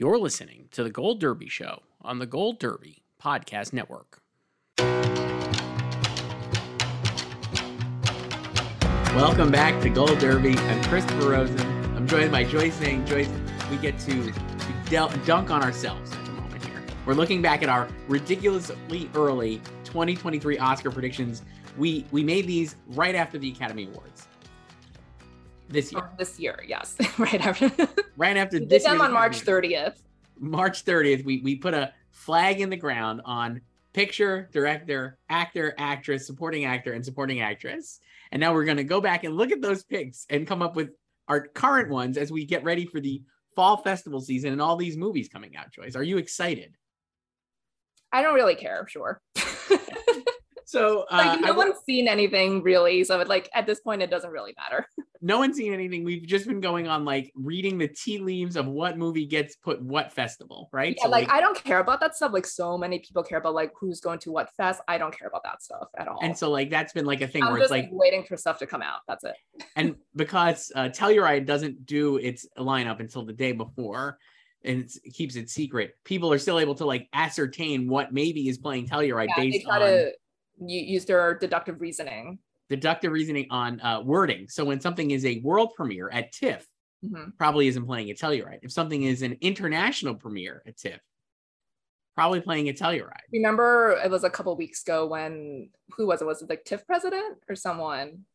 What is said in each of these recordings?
You're listening to the Gold Derby Show on the Gold Derby Podcast Network. Welcome back to Gold Derby. I'm Christopher Rosen. I'm joined by Joyce Eng. Joyce, we get to, to del- dunk on ourselves at the moment here. We're looking back at our ridiculously early 2023 Oscar predictions. We we made these right after the Academy Awards this year. This year, yes, right after. right after we this did them on March 30th. March 30th, we, we put a flag in the ground on picture, director, actor, actress, supporting actor, and supporting actress. And now we're going to go back and look at those picks and come up with our current ones as we get ready for the fall festival season and all these movies coming out, Joyce. Are you excited? I don't really care. Sure. So, uh, like no I one's seen anything really, so it, like at this point, it doesn't really matter. no one's seen anything. We've just been going on like reading the tea leaves of what movie gets put what festival, right? Yeah, like, I don't care about that stuff. Like so many people care about like who's going to what fest. I don't care about that stuff at all. and so like that's been like a thing I'm where just it's like waiting for stuff to come out. That's it. and because uh, Telluride doesn't do its lineup until the day before and it keeps it secret, people are still able to like ascertain what maybe is playing Telluride Yeah, based on to use their deductive reasoning. deductive reasoning on uh, wording. So when something is a world premiere at TIFF, Mhm. probably isn't playing at Telluride. If something is an international premiere at TIFF, probably playing at Telluride. Remember, it was a couple weeks ago when who was it? Was it like TIFF president or someone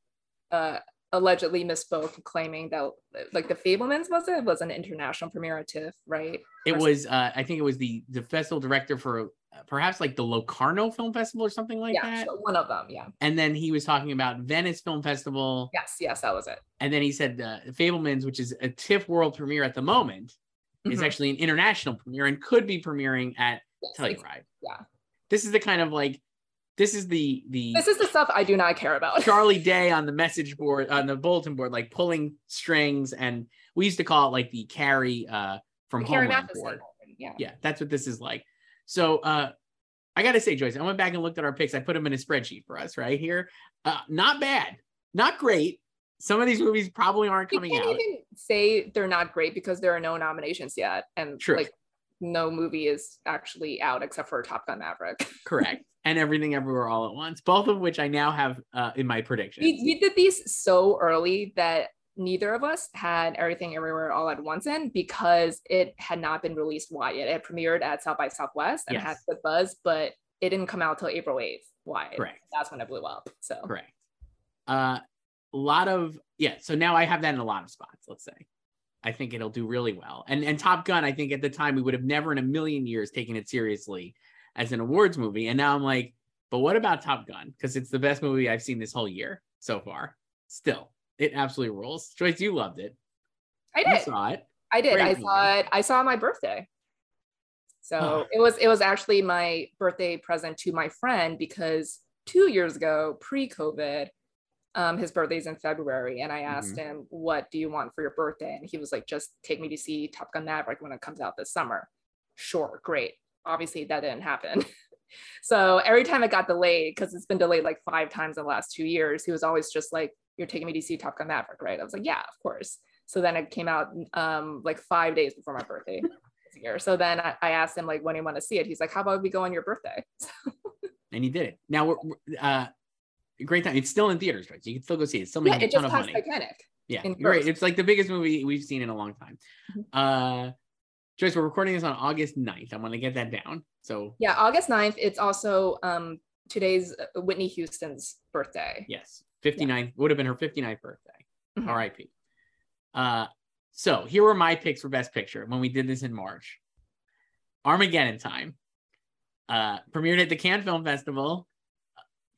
uh, allegedly misspoke, claiming that like the Fabelmans was it was an international premiere at TIFF, right? It Or- was, uh, I think it was the the festival director for perhaps like the Locarno Film Festival or something like yeah, that. so one of them. Yeah. And then he was talking about Venice Film Festival. Yes. Yes, that was it. And then he said uh, Fabelmans, which is a TIFF world premiere at the moment, is Mhm. actually an international premiere and could be premiering at Yes, Telluride. yeah. This is the kind of like, this is the the This is the stuff I do not care about. Charlie Day on the message board on the bulletin board, like pulling strings, and we used to call it like the Carrie uh from Homeland Mathison. board. Yeah. Yeah, that's what this is like. So uh I gotta say, Joyce, I went back and looked at our picks. I put them in a spreadsheet for us right here. Uh not bad, not great. Some of these movies probably aren't coming You coming can't out. even say they're not great because there are no nominations yet, and True. like no movie is actually out except for Top Gun Maverick. Correct. And everything everywhere all at once, both of which I now have uh, in my predictions. we, we did these so early that neither of us had everything everywhere all at once in because it had not been released wide yet. It premiered at South by Southwest and had the buzz, but it didn't come out till April 8th wide. Correct. That's when it blew up. So Correct. Uh, a lot of yeah. So now I have that in a lot of spots. Let's say, I think it'll do really well. And and Top Gun, I think at the time we would have never in a million years taken it seriously as an awards movie. And now I'm like, but what about Top Gun? Because it's the best movie I've seen this whole year so far. Still, it absolutely rules. Joyce, you loved it. I You did. saw it. I did. Great I movie. saw it. I saw it on my birthday. So Oh. it was it was actually my birthday present to my friend because two years ago, pre-COVID, um, his birthday's in February, and I asked Mm-hmm. him, "What do you want for your birthday?" And he was like, "Just take me to see Top Gun Maverick when it comes out this summer." Sure, great. Obviously, that didn't happen. so every time it got delayed, because it's been delayed like five times in the last two years, he was always just like, "You're taking me to see Top Gun Maverick, right?" I was like, "Yeah, of course." So then it came out um, like five days before my birthday this year. So then I, I asked him like when do you want to see it. He's like, how about we go on your birthday? And he did it. Now we're we're, uh, great time. It's still in theaters, right? So you can still go see it. It's still yeah, making it a ton of money. Titanic. Yeah, right. It's like the biggest movie we've seen in a long time. Mhm. Uh Joyce, we're recording this on August 9th. I want to get that down. So Yeah, August 9th. It's also um, today's uh, Whitney Houston's birthday. yes, 59th would have been her 59th birthday. Mhm. RIP. Uh so here were my picks for best picture when we did this in March. Armageddon time. Uh premiered at the Cannes Film Festival.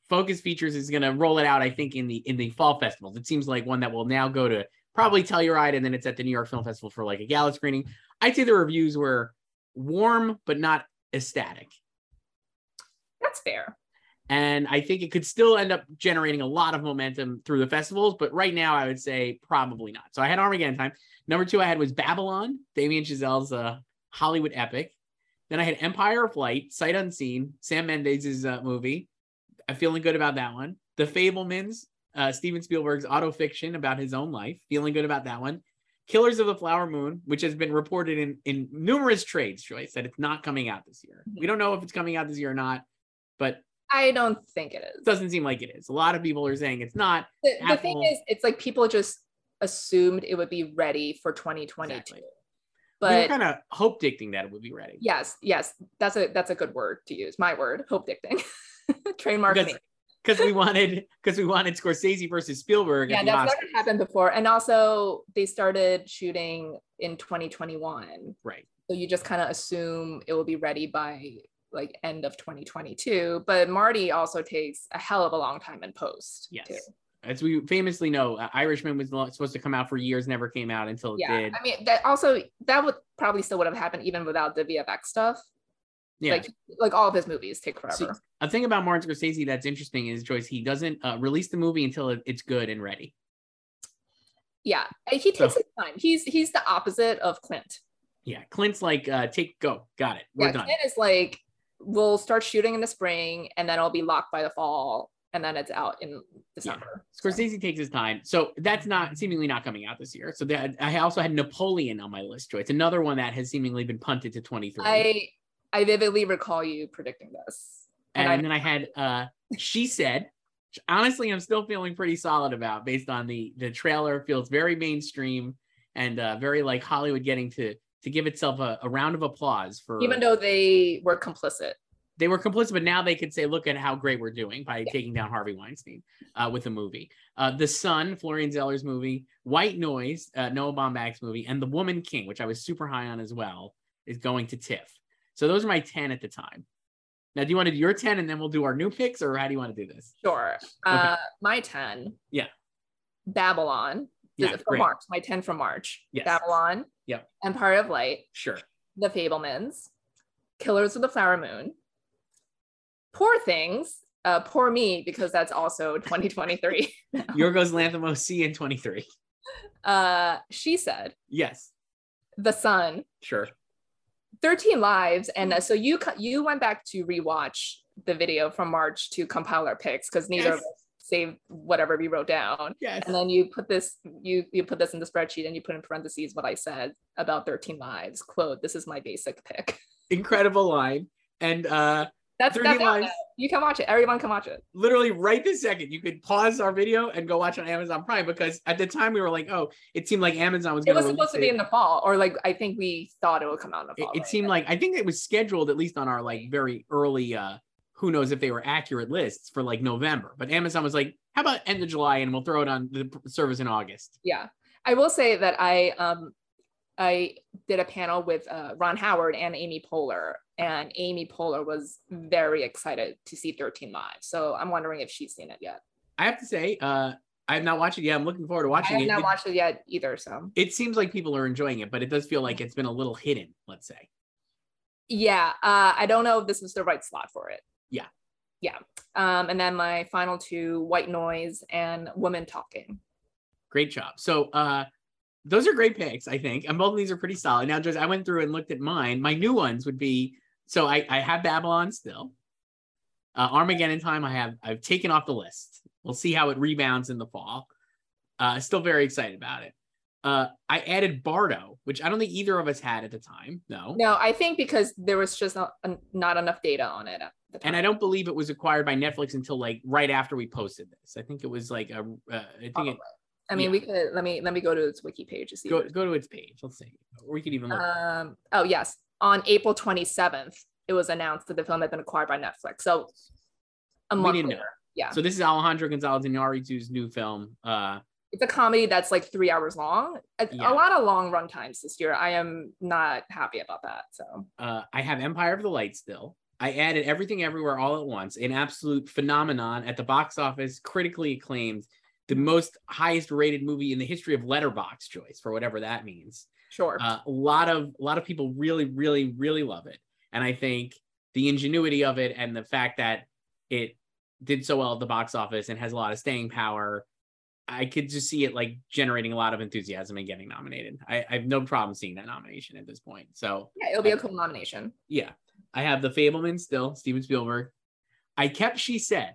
Focus Features is going to roll it out, I think, in the in the fall festivals. It seems like one that will now go to probably Telluride, and then it's at the New York Film Festival for like a gala screening. I'd say the reviews were warm but not ecstatic, That's fair. And I think it could still end up generating a lot of momentum through the festivals. But right now, I would say probably not. So I had Armageddon time. Number two, I had was Babylon, Damien Chazelle's uh, Hollywood epic. Then I had Empire of Light, Sight Unseen, Sam Mendes' uh, movie. I'm feeling good about that one. The Fabelmans, uh, Steven Spielberg's auto fiction about his own life. Feeling good about that one. Killers of the Flower Moon, which has been reported in in numerous trades, Joyce, that it's not coming out this year. We don't know if it's coming out this year or not, but I don't think it is. doesn't seem like it is. A lot of people are saying it's not. The, the thing is, it's like people just assumed it would be ready for 2022. Exactly. we were But kind of hope dicting that it would be ready. yes, yes, that's a that's a good word to use. My word, hope dicting. Trademark Because- me. Because we wanted because we wanted Scorsese versus Spielberg Yeah, that's never happened before. And also, they started shooting in 2021. Right. So you just kind of assume it will be ready by like end of 2022. But Marty also takes a hell of a long time in post. Yes. too. As we famously know, uh, Irishman was supposed to come out for years, never came out until it Yeah. did. I mean, that also that would probably still would have happened even without the VFX stuff. Yeah. Like like all of his movies take forever. See, a thing about Martin Scorsese that's interesting is Joyce. He doesn't uh, release the movie until it, it's good and ready. yeah. He takes So- his time. He's he's the opposite of Clint. Yeah, Clint's like, uh, take go, got it, we're yeah, done. Clint is like, we'll start shooting in the spring and then it'll be locked by the fall and then it's out in December. So- Scorsese takes his time, so that's not seemingly not coming out this year. So that I also had Napoleon on my list, Joyce. Another one that has seemingly been punted to 23. I I vividly recall you predicting this. and, and then I had uh, she said. Honestly, I'm still feeling pretty solid about based on the the trailer. Feels very mainstream and uh, very like Hollywood getting to to give itself a, a round of applause for Even though they were complicit. they were complicit, but now they could say, look at how great we're doing by taking down Harvey Weinstein uh, with the movie. Uh, the Sun, Florian Zeller's movie, White Noise, uh, Noah Baumbach's movie, and The Woman King, which I was super high on as well, is going to TIFF. So those are my 10 at the time. Now, do you want to do your 10 and then we'll do our new picks, or how do you want to do this? Sure. Uh my 10. Yeah. Babylon. Yeah, This is great. from March. My 10 from March. Yes. Babylon. Yep. Empire of Light. Sure. The Fabelmans. Killers of the Flower Moon. Poor Things. Uh, poor me because that's also 2023. Yorgos Lanthimos, C in 23. uh, she said, Yes, The Sun, sure. 13 lives and uh, so you you went back to rewatch the video from march to compile our picks because neither of us saved whatever we wrote down Yes. and then you put this you you put this in the spreadsheet and you put in parentheses what i said about 13 lives quote this is my basic pick Incredible line. And uh that's, 13 that's lives. you can watch it everyone can watch it literally right this second, you could pause our video and go watch on Amazon Prime because at the time we were like, oh, it seemed like Amazon was it was supposed to be in the fall or like i think we thought it would come out in the It, fall it right? seemed like I think it was scheduled at least on our like very early. uh Who knows if they were accurate lists for like November? But Amazon was like, how about end of July and we'll throw it on the service in August. yeah i will say that i um i did a panel with uh, ron howard and amy poehler and amy poehler was very excited to see 13 live so i'm wondering if she's seen it yet I have to say, uh I have not watched it yet. I'm looking forward to watching it. I have it. not It- watched it yet either so it seems like people are enjoying it, but it does feel like it's been a little hidden, let's say. yeah uh, i don't know if this is the right slot for it Yeah. yeah um and then my final two white noise and woman talking Great job. So uh those are great picks, I think. And both of these are pretty solid. Now, just I went through and looked at mine. My new ones would be so I, I have Babylon still. Uh, Armageddon time I have I've taken off the list. We'll see how it rebounds in the fall. Uh still very excited about it. Uh I added Bardo, which I don't think either of us had at the time. No. no i think because there was just not, not enough data on it at the time. And I don't believe it was acquired by Netflix until like right after we posted this. I think it was like a uh, I think it I mean, Yeah. we could let me let me go to its wiki page to see. go go to its page. Let's see. Or we could even look. Um. Oh yes, on April twenty seventh, it was announced that the film had been acquired by Netflix. So a We month didn't later. know. Yeah, So this is Alejandro Gonzalez Iñárritu's new film. Uh, it's a comedy that's like three hours long. A, Yeah. a lot of long run times this year. I am not happy about that. So uh, I have Empire of the Light still. I added Everything Everywhere All at Once, an absolute phenomenon at the box office, critically acclaimed, the most highest rated movie in the history of Letterboxd Joyce for whatever that means. sure. Uh, a lot of a lot of people really, really, really love it, and I think the ingenuity of it and the fact that it did so well at the box office and has a lot of staying power. I could just see it like generating a lot of enthusiasm and getting nominated. I, I have no problem seeing that nomination at this point. So yeah, it'll be a cool nomination. yeah, I have the Fabelman still, Steven Spielberg. I kept She Said.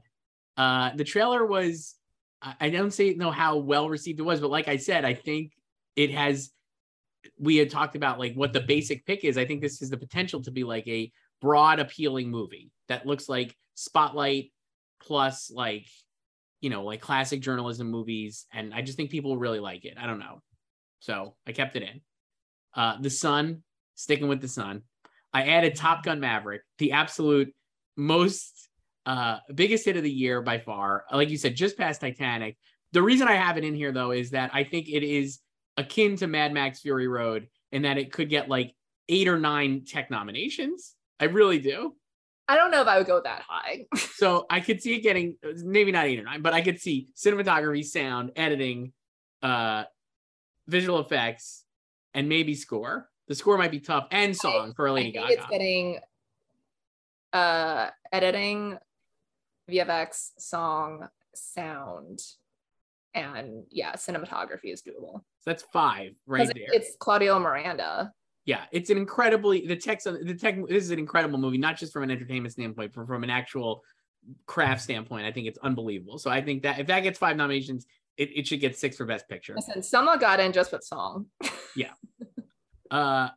Uh, the trailer was, I, don't say know how well received it was, but like I said, I think it has we had talked about like what the basic pick is. I think this is the potential to be like a broad, appealing movie that looks like Spotlight plus like you know like classic journalism movies, and I just think people really like it. I don't know, so I kept it in. Uh, the Sun, sticking with the Sun. I added Top Gun Maverick, the absolute most uh biggest hit of the year by far. Like you said, just past Titanic. The reason I have it in here though is that I think it is akin to Mad Max Fury Road in that it could get like eight or nine tech nominations. I really do. I don't know if I would go that high. so I could see it getting maybe not eight or nine, but I could see cinematography, sound, editing, uh, visual effects, and maybe score. The score might be tough and song I, for a Lady Gaga. It's getting uh editing, VFX, song, sound, and yeah, cinematography is doable. So that's five right there. It's Claudio Miranda. Yeah, it's an incredibly the text the tech. This is an incredible movie, not just from an entertainment standpoint, but from an actual craft standpoint. I think it's unbelievable. So I think that if that gets five nominations, it, it should get six for best picture. Listen, Selma got in just with song. yeah. Uh,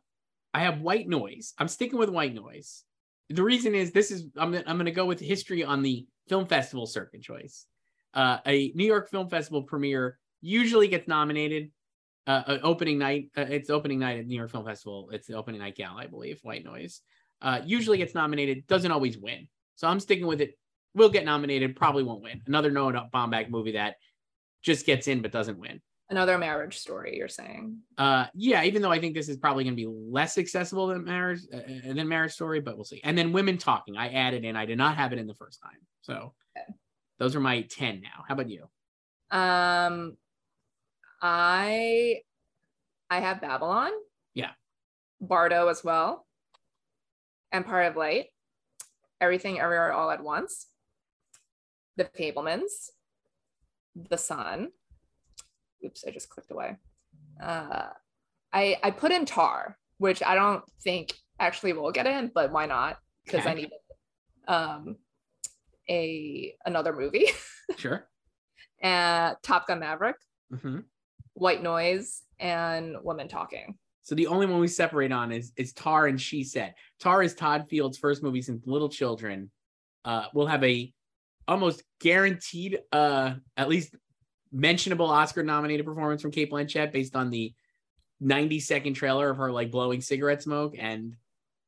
I have white noise. I'm sticking with white noise. The reason is this is I'm I'm going to go with history on the film festival circuit Joyce uh, a New York Film Festival premiere usually gets nominated. Uh, opening night, uh, it's opening night at New York Film Festival. It's the opening night gala, I believe. White Noise uh, usually gets nominated, doesn't always win. So I'm sticking with it. Will get nominated, probably won't win. Another Noah Baumbach movie that just gets in but doesn't win. Another marriage story, you're saying? Uh, yeah. Even though I think this is probably going to be less accessible than marriage uh, uh, than Marriage Story, but we'll see. And then Women Talking, I added in. I did not have it in the first time, so. Okay. Those are my 10 now. How about you? Um I I have Babylon. Yeah. Bardo as well. Empire of Light. Everything Everywhere All at Once. The Fabelmans. The Sun. Oops, I just clicked away. Uh I I put in Tar, which I don't think actually will get in, but why not? Because okay. I need. Um a another movie. Sure. and Top Gun Maverick, mm-hmm. White Noise, and Women Talking. So the only one we separate on is is Tar and She Said. Tar is Todd Field's first movie since Little Children. Uh, will have a almost guaranteed, uh, at least mentionable Oscar nominated performance from Cate Blanchett based on the 90 second trailer of her like blowing cigarette smoke and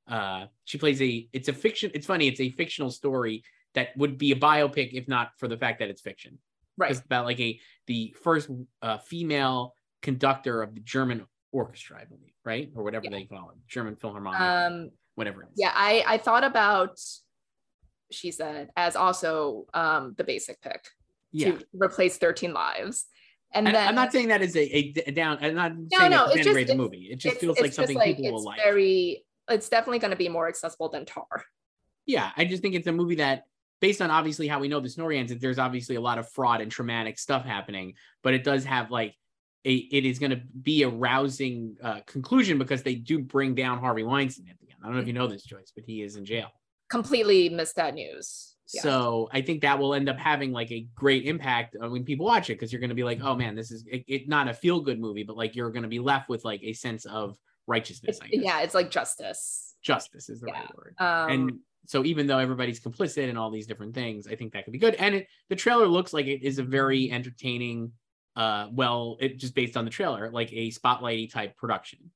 uh she plays a it's a fiction it's funny it's a fictional story that would be a biopic if not for the fact that it's fiction. Right. It's about like a the first uh, female conductor of the German orchestra, I believe, right? Or whatever yeah. they call it, German Philharmonic, um, whatever it is. Yeah, I I thought about she said as also um the basic pick yeah. to replace 13 lives. And, and then I'm not saying that is a, a down. I'm not no, saying no, it's just the movie. It just feels like something like, people will like. Very, it's definitely going to be more accessible than Tar. Yeah, I just think it's a movie that based on obviously how we know the story ends, there's obviously a lot of fraud and traumatic stuff happening, but it does have like a, it is going to be a rousing uh, conclusion because they do bring down Harvey Weinstein at the end. I don't know if you know this, Joyce, but he is in jail. Completely missed that news. Yeah. So I think that will end up having like a great impact when people watch it because you're going to be like, oh man, this is it, it not a feel good movie, but like you're going to be left with like a sense of righteousness. yeah, it's like justice. Justice is the yeah. right word. Um, and so even though everybody's complicit in all these different things, I think that could be good. And it, the trailer looks like it is a very entertaining, uh, well, it just based on the trailer, like a spotlighty type production.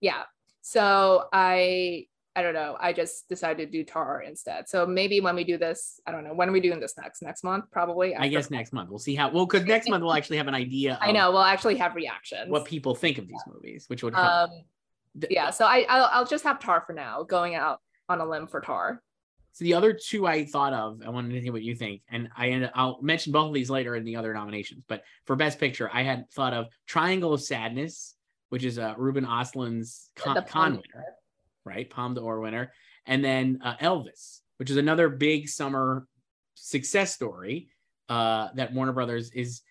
Yeah. So I I don't know. I just decided to do Tar instead. So maybe when we do this, I don't know. When are we doing this next? Next month, probably. I guess next month. We'll see how. Well, because next month we'll actually have an idea. I know. We'll actually have reactions. What people think of these yeah. movies, which would. Um, yeah. So I I'll, I'll just have Tar for now. Going out on a limb for Tar. So the other two I thought of, I wanted to hear what you think, and I ended, I'll mention both of these later in the other nominations. But for Best Picture, I had thought of Triangle of Sadness, which is uh, Ruben Östlund's Cannes, Cannes winner, right? Palme d'Or winner, and then uh, Elvis, which is another big summer success story uh, that Warner Brothers is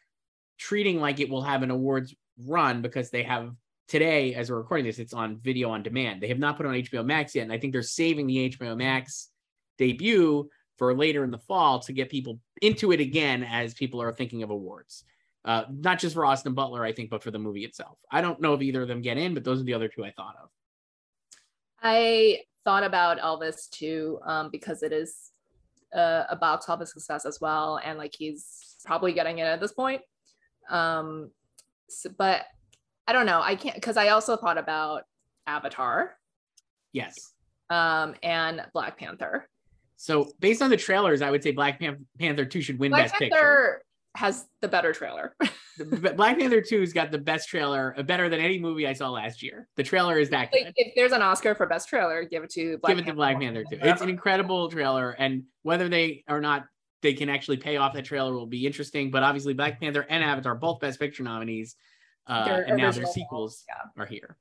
treating like it will have an awards run because they have today, as we're recording this, it's on video on demand. They have not put on HBO Max yet, and I think they're saving the HBO Max debut for later in the fall to get people into it again as people are thinking of awards. Uh, not just for Austin Butler, I think, but for the movie itself. I don't know if either of them get in, but those are the other two I thought of. I thought about Elvis too, um, because it is a, a box office success as well, and like he's probably getting it at this point. Um, so, but I don't know. I can't because I also thought about Avatar Yes. um, and Black Panther. So based on the trailers, I would say Black Pan- Panther 2 should win Black Best Panther Picture. Has the better trailer. Black Panther 2's got the best trailer, uh, better than any movie I saw last year. The trailer is that good. if there's an Oscar for best trailer, give it to Black Give it to Black Panther 2. It's an incredible trailer, and whether they or not they can actually pay off that trailer will be interesting. But obviously, Black Panther and Avatar, both Best Picture nominees, uh, and now their sequels yeah. are here.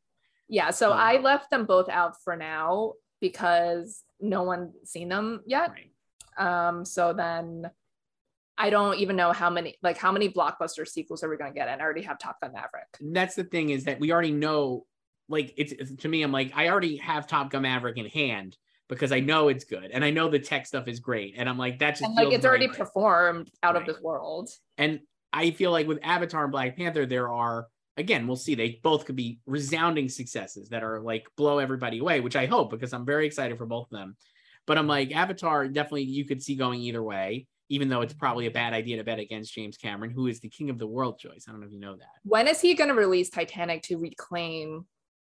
Yeah, so Um, I left them both out for now because no one's seen them yet. Right. Um, so then I don't even know how many like how many blockbuster sequels are we gonna get? And I already have Top Gun Maverick. And that's the thing is that we already know. Like it's, it's to me, I'm like I already have Top Gun Maverick in hand because I know it's good and I know the tech stuff is great, and I'm like that just And like it's already right. performed out Right. of this world. And I feel like with Avatar and Black Panther, there are again, we'll see. They both could be resounding successes that are like blow everybody away, which I hope because I'm very excited for both of them. But I'm mm-hmm. like Avatar, definitely you could see going either way, even though it's probably a bad idea to bet against James Cameron, who is the king of the world Joyce. I don't know if you know that. When is he gonna release Titanic to reclaim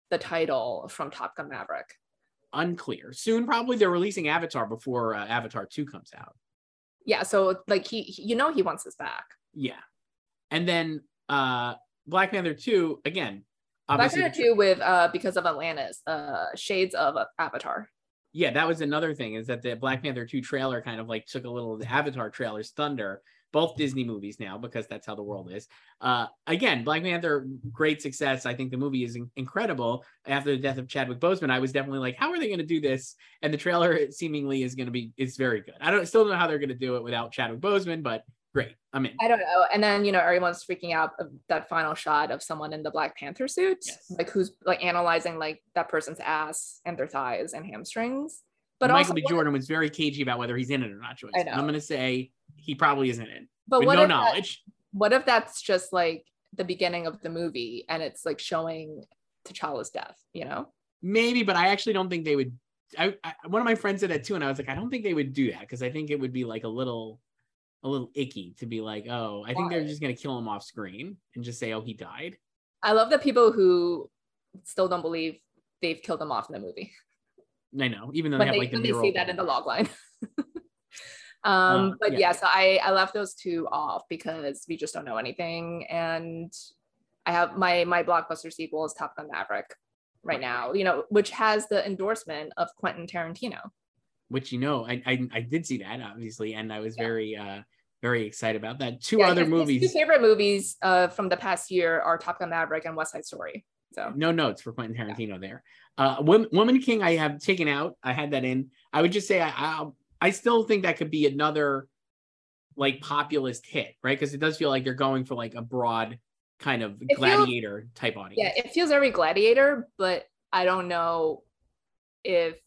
the title from Top Gun Maverick? Unclear. Soon, probably they're releasing Avatar before uh, Avatar 2 comes out. Yeah, so like he, he- you know he wants this back. Yeah. And then uh Black Panther 2, again, obviously. Black. Panther 2 with uh because of Atlantis, uh shades of Avatar. Yeah, that was another thing is that the Black Panther 2 trailer kind of like took a little of the Avatar trailer's thunder, both Disney movies now, because that's how the world is. Uh, again, Black Panther, great success. I think the movie is in- incredible. After the death of Chadwick Boseman, I was definitely like, how are they going to do this? And the trailer seemingly is going to be, it's very good. I don't still don't know how they're going to do it without Chadwick Boseman, but great. I'm in. I don't know. And then you know everyone's freaking out of that final shot of someone in the Black Panther suit, Yes. like who's like analyzing like that person's ass and their thighs and hamstrings. But Michael also, B. Jordan was very cagey about whether he's in it or not, Joyce. I And know. I'm going to say he probably isn't in but with what no if that- knowledge. what if that's just like the beginning of the movie and it's like showing T'Challa's death? You know? Maybe, but I actually don't think they would. I, I one of my friends said that too, and I was like, I don't think they would do that because I think it would be like a little, a little icky to be like, oh, I think they're just gonna kill him off screen and just say, oh, he died. I love the people who still don't believe they've killed him off in the movie I know, even though when they have like the they see that in the log line. um, Uh, but yeah. yeah. so I I left those two off because we just don't know anything, and I have my my blockbuster sequel is Top Gun Maverick right now, you know, which has the endorsement of Quentin Tarantino. Which you know, I, I I did see that obviously, and I was Yeah. very uh very excited about that. Two Yeah, other his- his movies. two favorite movies uh, from the past year are Top Gun Maverick and West Side Story. So No notes for Quentin Tarantino there. Uh, Woman, Woman King, I have taken out. I had that in. I would just say I, I, I still think that could be another like populist hit, right? Because it does feel like they're going for like a broad kind of feels- gladiator type audience. yeah, it feels very gladiator, but I don't know if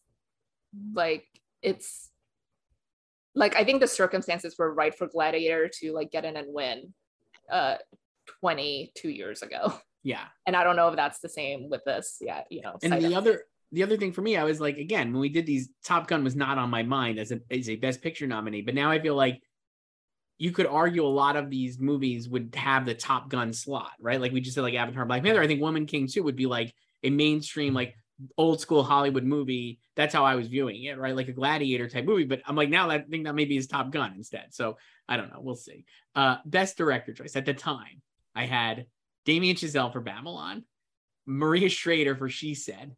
like it's like I think the circumstances were right for Gladiator to like get in and win uh 22 years ago. yeah. And I don't know if that's the same with this. Yeah, you know. And the of- other the other thing for me, I was like, again, when we did these, Top Gun was not on my mind as a as a Best Picture nominee, but now I feel like you could argue a lot of these movies would have the Top Gun slot, right? Like we just said, like Avatar, Black Panther. I think Woman King too would be like a mainstream, like old school Hollywood movie. That's how I was viewing it, right? Like a gladiator type movie. But I'm like, now I think that maybe is Top Gun instead. So I don't know. We'll see. Uh, best director Joyce at the time, I had Damien Chazelle for Babylon, Maria Schrader for She Said,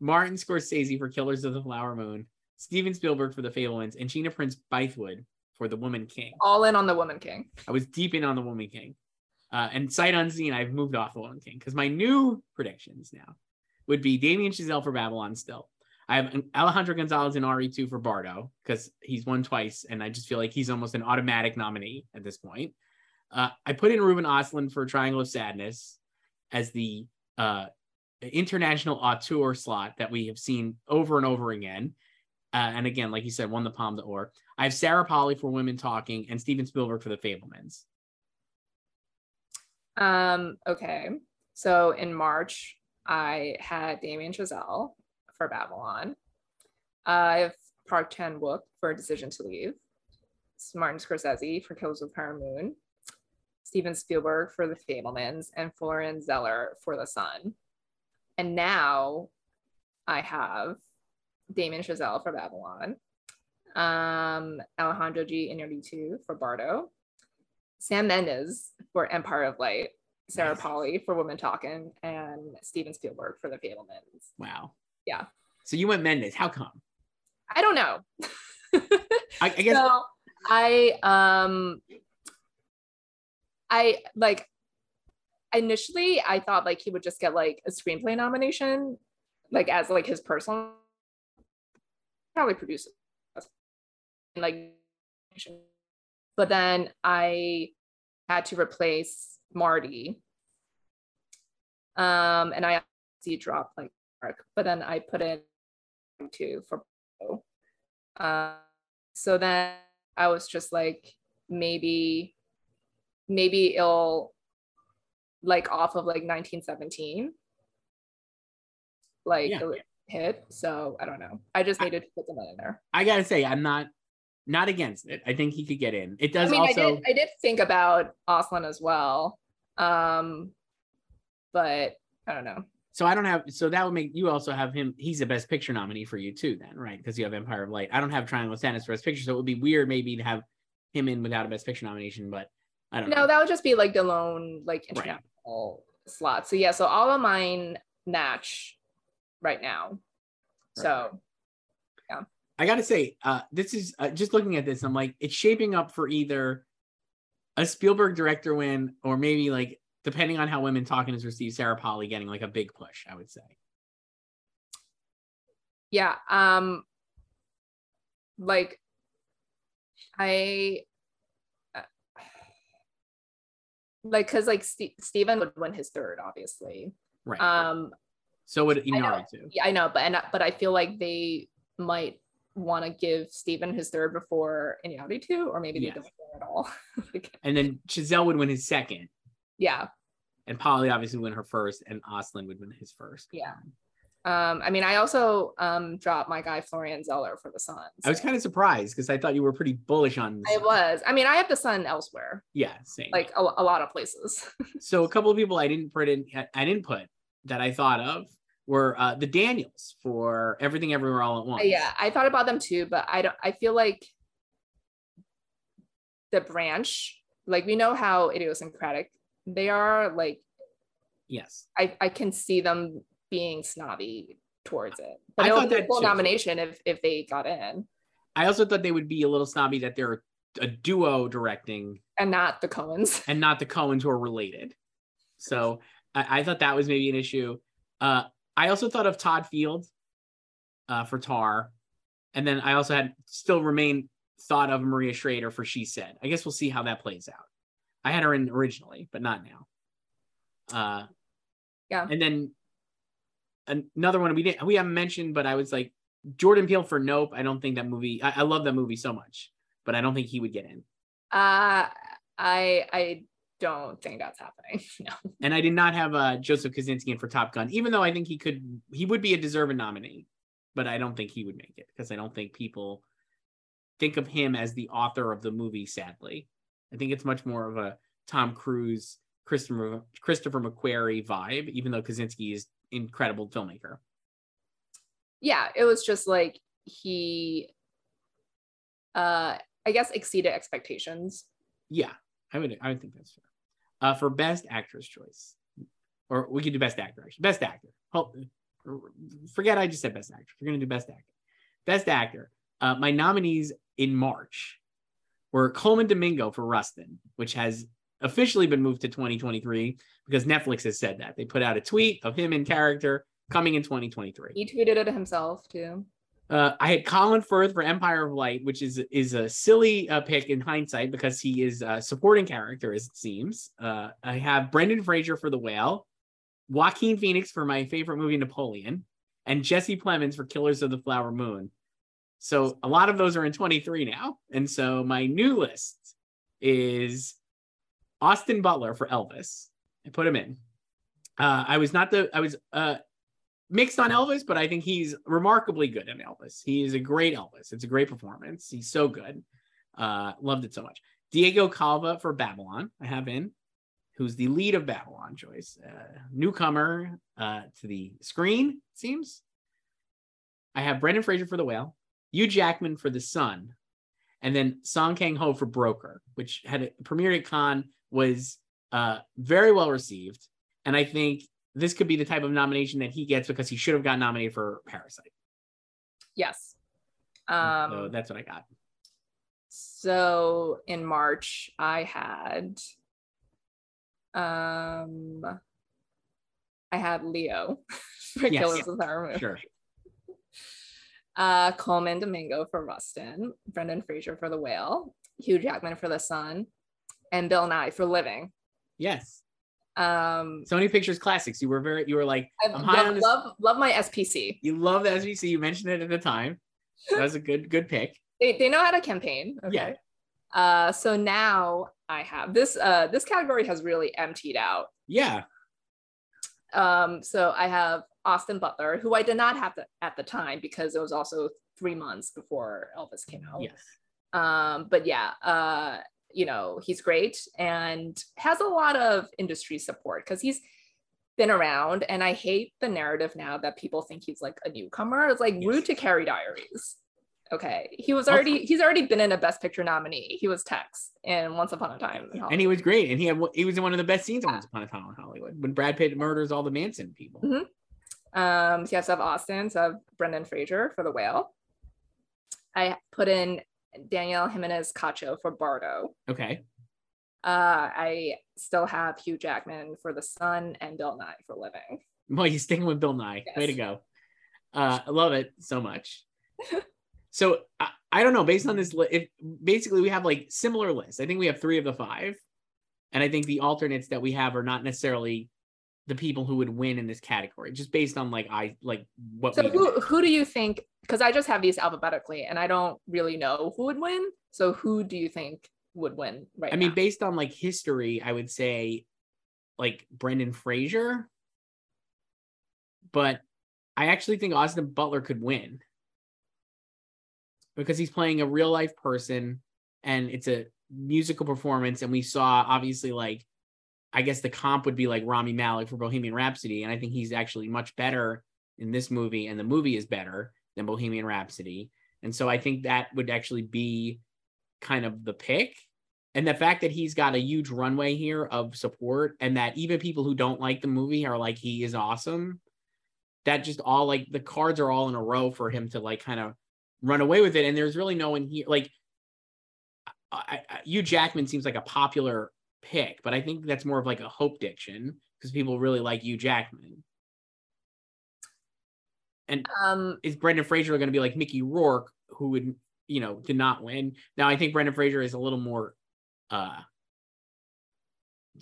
Martin Scorsese for Killers of the Flower Moon, Steven Spielberg for The Fabelmans, and Gina Prince Bythewood for The Woman King. all in on the Woman King. I was deep in on The Woman King. Uh, and sight unseen, I've moved off The Woman King because my new predictions now would be Damien Chazelle for Babylon still. I have Alejandro Gonzalez Iñárritu for Bardo because he's won twice, and I just feel like he's almost an automatic nominee at this point. Uh, I put in Ruben Ostlund for Triangle of Sadness as the uh, international auteur slot that we have seen over and over again. Uh, and again, like you said, won the Palme d'Or. I have Sarah Polley for Women Talking and Steven Spielberg for The Fabelmans. Um, okay. So in March, I had Damien Chazelle for Babylon. I have Park Chan Wook for Decision to Leave. Martin Scorsese for Killers of the Flower Moon. Steven Spielberg for The Fabelmans and Florian Zeller for The Sun. And now I have Damien Chazelle for Babylon, um, Alejandro G. Iñárritu for Bardo, Sam Mendes for Empire of Light, Sarah Polley for Women Talking, and Steven Spielberg for The Fabelmans. Wow. Yeah. So you went Mendes. How come? I don't know. I, I guess so I um I like initially I thought like he would just get like a screenplay nomination, like as like his personal probably produce like but then I had to replace Marty. Um and I see drop like Mark, but then I put in two for uh, so then I was just like maybe maybe it'll like off of like 1917 like Yeah. hit so i don't know i just I- needed to put them in there I gotta say I'm not not against it. I think he could get in. It i does mean also. i did i did think about Östlund as well um but i don't know So I don't have. So that would make you also have him. He's a Best Picture nominee for you too, then, right? Because you have Empire of Light. I don't have Triangle of Sadness for Best Picture, so it would be weird maybe to have him in without a Best Picture nomination. But I don't know. no know. that would just be like the lone like Right. international slot so yeah so all of mine match right now so yeah, I gotta say, uh, this is uh, just looking at this. I'm like, it's shaping up for either a Spielberg director win or maybe like depending on how Women Talking is received, Sarah Polley getting like a big push. I would say. yeah um like i uh, like because like Ste Steven would win his third obviously Right. um so would know. Inarritu. yeah i know but and but i feel like they might want to give Steven his third before Iñárritu or maybe they Yes. don't care at all Like, And then Chazelle would win his second, yeah and Polley obviously win her first, and Östlund would win his first. Yeah. um i mean i also um dropped my guy florian zeller for the sun I was kind of surprised because I thought you were pretty bullish on. i was i mean i have the sun elsewhere Yeah, same. like a, a lot of places so, a couple of people I didn't put in. I didn't put that I thought of were uh, the Daniels for Everything Everywhere All at Once. yeah i thought about them too but i don't i feel like the branch like we know how idiosyncratic they are like Yes. i i can see them being snobby towards it but I it would thought be a that nomination if if they got in I also thought they would be a little snobby that they're a duo directing and not the coens and not the Coens who are related. So I, I thought that was maybe an issue. Uh, I also thought of Todd Field uh, for Tar, and then I also had still remain thought of Maria Schrader for She Said. I guess we'll see how that plays out. I had her in originally, but not now. Uh, Yeah. And then an- another one we didn't we haven't mentioned, but I was like Jordan Peele for Nope. I don't think that movie. I, I love that movie so much, but I don't think he would get in. uh i i don't think that's happening no And I did not have uh, Joseph Kosinski in for Top Gun, even though I think he could, he would be a deserving nominee, but I don't think he would make it because I don't think people think of him as the author of the movie. Sadly, I think it's much more of a Tom Cruise, Christopher Christopher McQuarrie vibe, even though Kosinski is incredible filmmaker. yeah it was just like he uh i guess exceeded expectations Yeah, I would, I would think that's fair. Uh, for best actress Joyce, or we could do best actor. Actually, best actor. Well, forget I just said best actor. We're gonna do best actor. Best actor. Uh, my nominees in March were Colman Domingo for Rustin, which has officially been moved to 2023 because Netflix has said that. They put out a tweet of him in character coming in 2023. he tweeted it himself too Uh, I had Colin Firth for Empire of Light, which is is a silly uh, pick in hindsight because he is a supporting character, as it seems. Uh, I have Brendan Fraser for The Whale, Joaquin Phoenix for my favorite movie Napoleon, and Jesse Plemons for Killers of the Flower Moon. So a lot of those are in 23 now, and so my new list is Austin Butler for Elvis, I put him in. Uh, I was not the I was uh mixed on Elvis, but I think he's remarkably good in Elvis. He is a great Elvis. It's a great performance. He's so good. Uh, loved it so much. Diego Calva for Babylon. I have in, who's the lead of Babylon. Joyce, uh, newcomer uh, to the screen. Seems. I have Brendan Fraser for The Whale, Hugh Jackman for The Sun, and then Song Kang Ho for Broker, which had a, premiered at Cannes, was uh, very well received, and I think this could be the type of nomination that he gets because he should have got nominated for Parasite. Yes. Um, so that's what I got. So in March, I had um I had Leo for yes, Killers of the Moon. Sure. Uh Colman Domingo for Rustin, Brendan Fraser for The Whale, Hugh Jackman for The Sun, and Bill Nighy for Living. Yes. Um Sony Pictures Classics. You were very you were like I'm high love, on this. love love my SPC. You love the SPC. You mentioned it at the time. That was a good good pick. They, they know how to campaign. Okay. Yeah. Uh so now I have this uh this category has really emptied out. Yeah. Um so I have Austin Butler, who I did not have to, at the time because it was also three months before Elvis came out. Yes. Um, but yeah, uh, you know, he's great and has a lot of industry support because he's been around. And I hate the narrative now that people think he's like a newcomer. It's like yes. rude to Carrie Diaries. Okay. He was already he's already been in a best picture nominee. He was Tex in Once Upon a Time. And he was great. And he had he was in one of the best scenes yeah. Once Upon a Time in Hollywood when Brad Pitt murders all the Manson people. Mm-hmm. Um, so have to have Austin, so I have Brendan Fraser for the whale. I put in Daniel Jimenez Cacho for Bardo. Okay. Uh, I still have Hugh Jackman for The Sun and Bill Nighy for Living. Well, you're sticking with Bill Nighy. Yes. Way to go. Uh, I love it so much. so I, I, don't know. Based on this, if basically we have like similar lists. I think we have three of the five, and I think the alternates that we have are not necessarily the people who would win in this category, just based on like I like what. So who who do you think? Because I just have these alphabetically, and I don't really know who would win. So who do you think would win? Right. I mean, based on like history, I would say like Brendan Fraser, but I actually think Austin Butler could win because he's playing a real life person, and it's a musical performance, and we saw obviously like I guess the comp would be like Rami Malek for Bohemian Rhapsody, and I think he's actually much better in this movie, and the movie is better than Bohemian Rhapsody, and so I think that would actually be kind of the pick. And the fact that he's got a huge runway here of support, and that even people who don't like the movie are like, he is awesome. That just all like the cards are all in a row for him to like kind of run away with it. And there's really no one here. Like, I, I, Hugh Jackman seems like a popular pick, but I think that's more of like a hope diction because people really like Hugh Jackman. And um, is Brendan Fraser going to be like Mickey Rourke, who would, you know, did not win? Now I think Brendan Fraser is a little more, uh,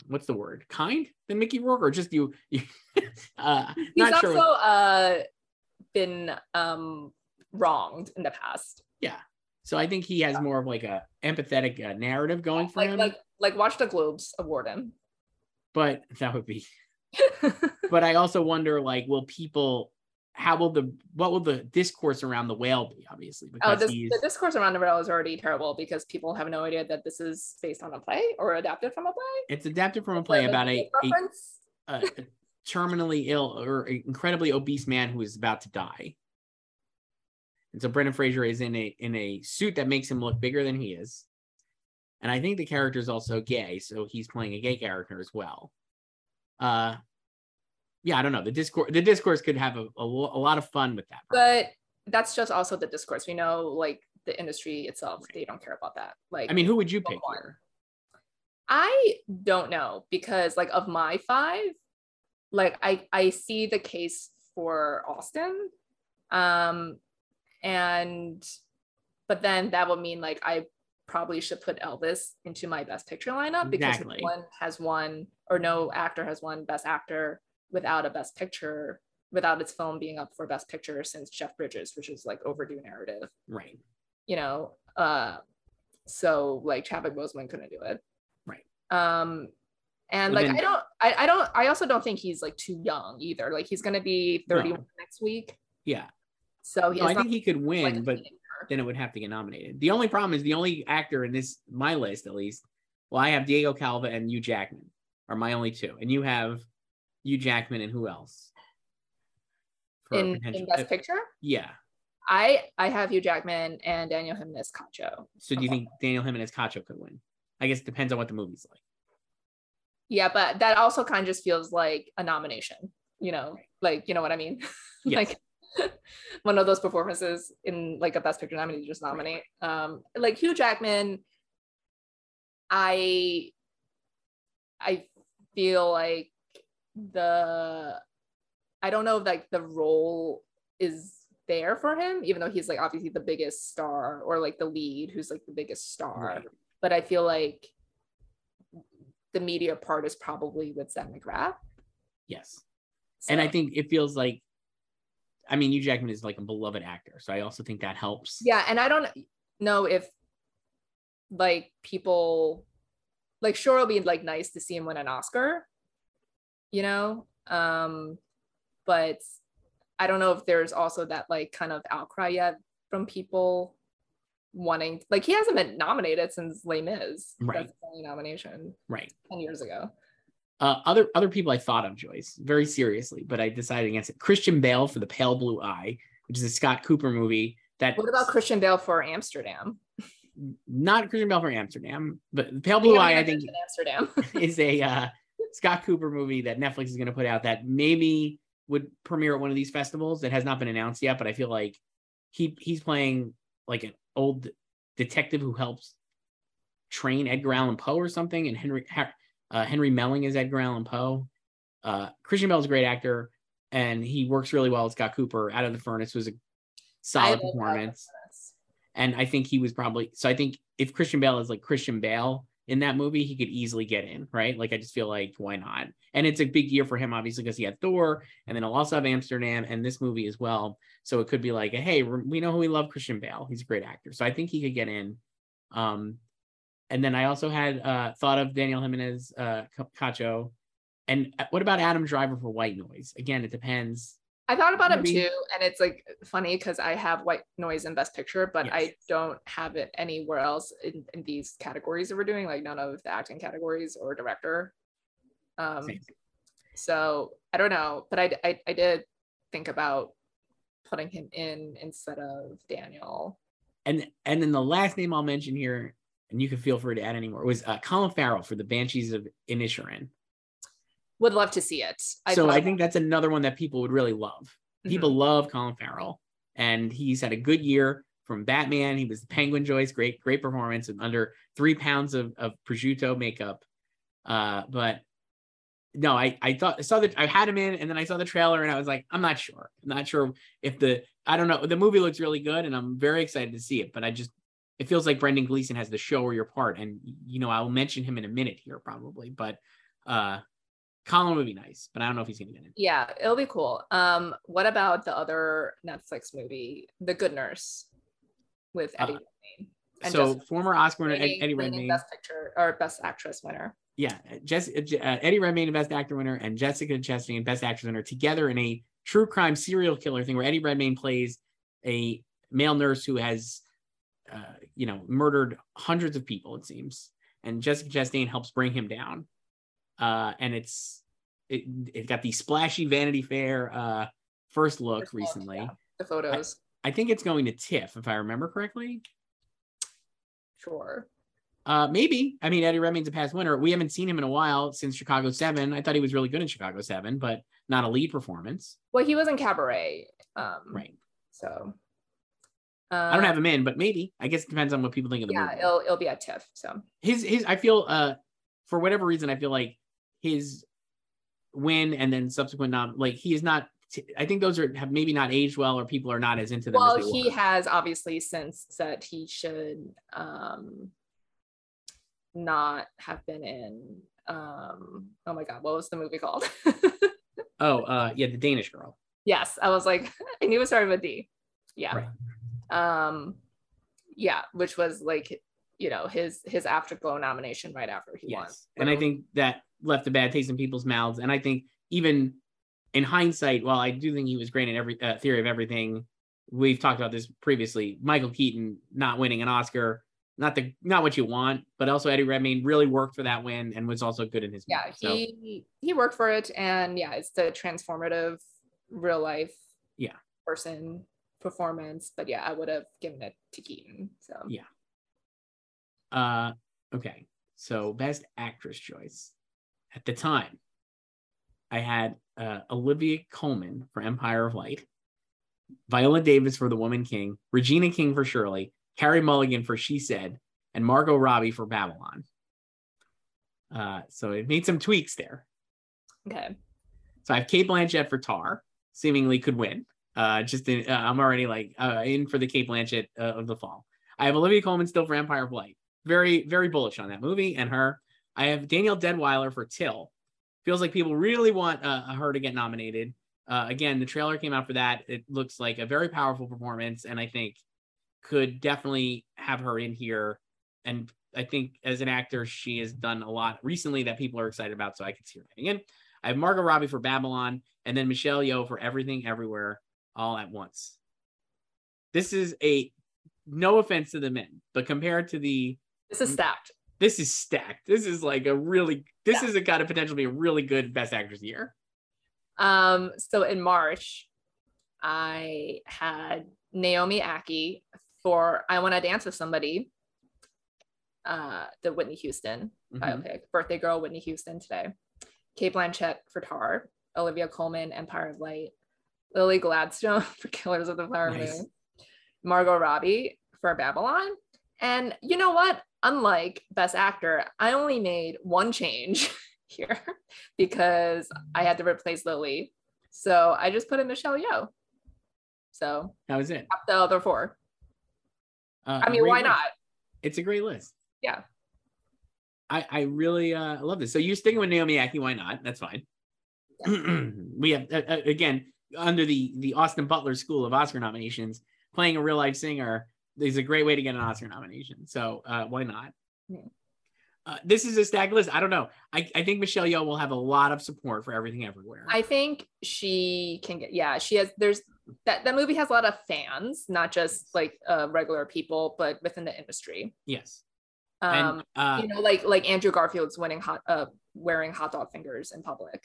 what's the word, kind than Mickey Rourke, or just you? you uh, He's also sure uh, been um, wronged in the past. Yeah, so I think he has more of like a empathetic uh, narrative going for like, him. Like like watch the Globes award him. But that would be. but I also wonder, like, will people? How will the what will the discourse around the whale be? Obviously, oh, because oh, this, the discourse around the whale is already terrible because people have no idea that this is based on a play or adapted from a play. It's adapted from a play about a, a, a, a terminally ill or incredibly obese man who is about to die. And so Brendan Fraser is in a in a suit that makes him look bigger than he is. And I think the character is also gay, so he's playing a gay character as well. Uh, yeah, I don't know. The discourse, the discourse could have a, a, a lot of fun with that. But that's just also the discourse. We know, like the industry itself, right. they don't care about that. Like, I mean, who would you pick here? I don't know because, like, of my five, like I I see the case for Austin, um, and but then that would mean like I probably should put Elvis into my best picture lineup because exactly. no one has won or no actor has won best actor without a best picture without its film being up for best picture since Jeff Bridges, which is like overdue narrative. Right. You know, uh so like Chadwick Boseman couldn't do it. Right. Um And But like I don't I, I don't I also don't think he's like too young either. Like he's gonna be 31 No. next week. Yeah. So No, I think he could win, but then it would have to get nominated. The only problem is the only actor in this my list at least. Well, I have Diego Calva and Hugh Jackman are my only two, and you have Hugh Jackman and who else? For in, in Best uh, Picture. Yeah. I I have Hugh Jackman and Daniel Jimenez Cacho. So do you think Daniel Jimenez Cacho could win? I guess it depends on what the movie's like. Yeah, but that also kind of just feels like a nomination, you know, Right. like you know what I mean? Yes. like one of those performances in like a best picture nominee just nominate. Um like Hugh Jackman, I I feel like the I don't know if like the role is there for him, even though he's like obviously the biggest star or like the lead who's like the biggest star. Right. But I feel like the media part is probably with Zach McGrath. Yes. And I think it feels like I mean Hugh Jackman is like a beloved actor. So I also think that helps. yeah, and I don't know if like people like sure it'll be like nice to see him win an Oscar, you know. Um, but I don't know if there's also that like kind of outcry yet from people wanting like he hasn't been nominated since Les Mis. Right. That's the only nomination Right. 10 years ago. Uh, other other people I thought of, Joyce, very seriously, but I decided against it. Christian Bale for The Pale Blue Eye, which is a Scott Cooper movie that What about Christian Bale for Amsterdam? not Christian Bale for Amsterdam, but The Pale Blue Eye, I think Amsterdam. is a uh, Scott Cooper movie that Netflix is going to put out that maybe would premiere at one of these festivals that has not been announced yet. But I feel like he he's playing like an old detective who helps train Edgar Allan Poe or something, and Henry uh, Henry Melling is Edgar Allan Poe. Uh, Christian Bale is a great actor, and he works really well with Scott Cooper. Out of the Furnace was a solid performance. And I think he was probably so. I think if Christian Bale is like Christian Bale in that movie, he could easily get in, right? Like I just feel like why not? And it's a big year for him, obviously, because he had Thor, and then he'll also have Amsterdam and this movie as well. So it could be like, hey, we know who we love, Christian Bale. He's a great actor, so I think he could get in. Um, and then I also had uh thought of Daniel Giménez, uh, Cacho, and uh, what about Adam Driver for White Noise? Again, it depends. I thought about him too, and it's like funny because I have white noise in best picture, but I don't have it anywhere else in, in these categories that we're doing, like none of the acting categories or director. Um, Same. so I don't know, but I, I I did think about putting him in instead of Daniel. and and then the last name I'll mention here, and you can feel free to add any more, It was uh, Colin Farrell for the Banshees of Inisherin. Would love to see it. so thought- I think that's another one that people would really love. Mhm. People love Colin Farrell, and he's had a good year from Batman. He was the Penguin Joyce, great great performance, and under three pounds of of prosciutto makeup. Uh, but no, I I thought I saw that I had him in, and then I saw the trailer, and I was like, I'm not sure. I'm not sure if the I don't know. The movie looks really good, and I'm very excited to see it. But I just it feels like Brendan Gleeson has the show or your part, and you know I'll mention him in a minute here probably, but uh, Colin would be nice, but I don't know if he's gonna get in. yeah, it'll be cool. Um, what about the other Netflix movie, The Good Nurse, with Eddie Uh, Redmayne? And so Jessica former Oscar winner Ed- Reigning- Eddie Redmayne, Best Picture or Best Actress winner. yeah, Jess, uh, uh, Eddie Redmayne, Best Actor winner, and Jessica Chastain, Best Actress winner, together in a true crime serial killer thing where Eddie Redmayne plays a male nurse who has, uh, you know, murdered hundreds of people. It seems, and Jessica Chastain helps bring him down. Uh, and it's it, it got the splashy Vanity Fair uh, first look First look, recently. yeah. The photos, I think it's going to TIFF if I remember correctly. sure. Uh, maybe. I mean, Eddie Redmayne's a past winner. We haven't seen him in a while since Chicago Seven. I thought he was really good in Chicago Seven, but not a lead performance. Well, he was in Cabaret. Um, Right. So. I don't uh, have him in, but maybe. I guess it depends on what people think of the Yeah, movie. it'll it'll be at TIFF. So His his. I feel. Uh, for whatever reason, I feel like his win and then subsequent nom like he is not. I think those are have maybe not aged well, or people are not as into them. well, as they he were. has obviously since said he should um not have been in um oh my god what was the movie called Oh, uh, yeah, the Danish girl. yes i was like i knew it was started with d yeah Right. Um yeah which was like you know his his Afterglow nomination right after he won. Yes. And I think that left a bad taste in people's mouths. And I think even in hindsight, while I do think he was great in every uh, theory of everything, we've talked about this previously. Michael Keaton not winning an Oscar, not the not what you want, but also Eddie Redmayne really worked for that win and was also good in his. Yeah. So, he he worked for it, and yeah, it's the transformative, real life, Yeah. person performance. But yeah, I would have given it to Keaton. So Yeah. uh, okay. So best actress choice at the time, I had uh, Olivia Colman for Empire of Light, Viola Davis for The Woman King, Regina King for Shirley, Carey Mulligan for She Said, and Margot Robbie for Babylon. Uh, so it made some tweaks there. okay, So I have Cate Blanchett for Tar, seemingly could win. Uh, just in, uh, I'm already like uh, in for the Cate Blanchett uh, of the fall. I have Olivia Colman still for Empire of Light. Very, very bullish on that movie and her. I have Danielle Deadwyler for Till. Feels like people really want uh, her to get nominated. Uh, again, the trailer came out for that. It looks like a very powerful performance, and I think could definitely have her in here. And I think as an actor, she has done a lot recently that people are excited about, so I could see her getting in. I have Margot Robbie for Babylon, and then Michelle Yeoh for Everything Everywhere All at Once. This is a no offense to the men, but compared to the this is stacked. this is stacked. This is like a really this Yeah. is a got to potentially be a really good best actress year. Um, so in March, I had Naomi Ackie for I Want to Dance with Somebody, uh, the Whitney Houston Mhm. biopic, Birthday Girl, Whitney Houston today. Cate Blanchett for Tar, Olivia Colman, Empire of Light, Lily Gladstone for Killers of the Flower Nice. Moon, Margot Robbie for Babylon. And you know what? Unlike Best Actor, I only made one change here because I had to replace Lily. So I just put in Michelle Yeoh. So That was it. the other four. Uh, I mean, why list. not? It's a great list. Yeah. I I really uh love this. So you're sticking with Naomi Ackie? Why not? That's fine. we have uh, uh, again under the the Austin Butler School of Oscar nominations, playing a real life singer is a great way to get an Oscar nomination. So uh, why not? Yeah. Uh, this is a stacked list. I don't know. I, I think Michelle Yeoh will have a lot of support for everything everywhere. I think she can get yeah, she has there's that that movie has a lot of fans, not just like uh regular people, but within the industry. yes. Um and uh, you know, like like Andrew Garfield's winning hot uh wearing hot dog fingers in public.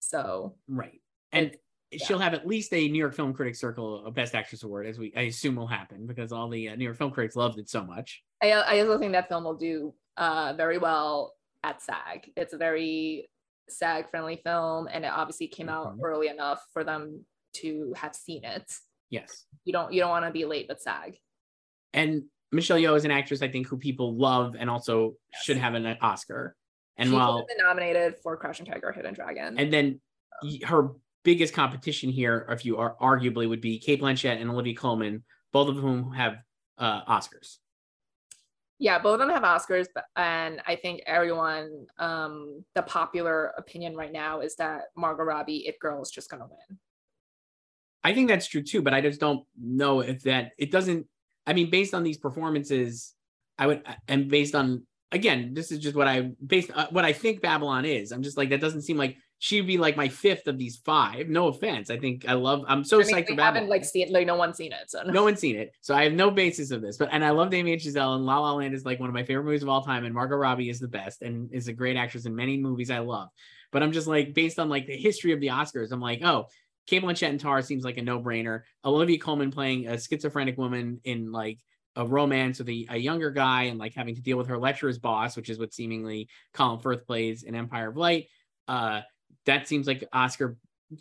So Right. And It's- she'll have at least a New York Film Critics Circle Best Actress Award, as we I assume will happen because all the uh, New York Film critics loved it so much. I I also think that film will do uh very well at SAG. It's a very SAG friendly film and it obviously came out Mhm. early enough for them to have seen it. Yes. You don't you don't want to be late with SAG. And Michelle Yeoh is an actress I think who people love and also Yes. should have an Oscar. And she while been nominated for Crouching Tiger, Hidden Dragon. and then her biggest competition here, if you are arguably, would be Cate Blanchett and Olivia Colman, both of whom have uh, Oscars. yeah, both of them have Oscars, but and I think everyone, um, the popular opinion right now is that Margot Robbie, It Girl, is just gonna win. I think that's true too, but I just don't know if that it doesn't. I mean, based on these performances, I would, and based on again, this is just what I based uh, what I think Babylon is. I'm just like that doesn't seem like she'd be like my fifth of these five. No offense, I think I love. I'm so I mean, psyched for haven't like seen like no one's seen it, so no one's seen it, so I have no basis of this. But and I love Damien Chazelle, and La La Land is like one of my favorite movies of all time, and Margot Robbie is the best, and is a great actress in many movies I love. But I'm just like based on like the history of the Oscars, I'm like, oh, Cate Blanchett and Tar seems like a no-brainer. Olivia Colman playing a schizophrenic woman in like a romance with a, a younger guy and like having to deal with her lecturer's boss, which is what seemingly Colin Firth plays in Empire of Light. Uh, that seems like Oscar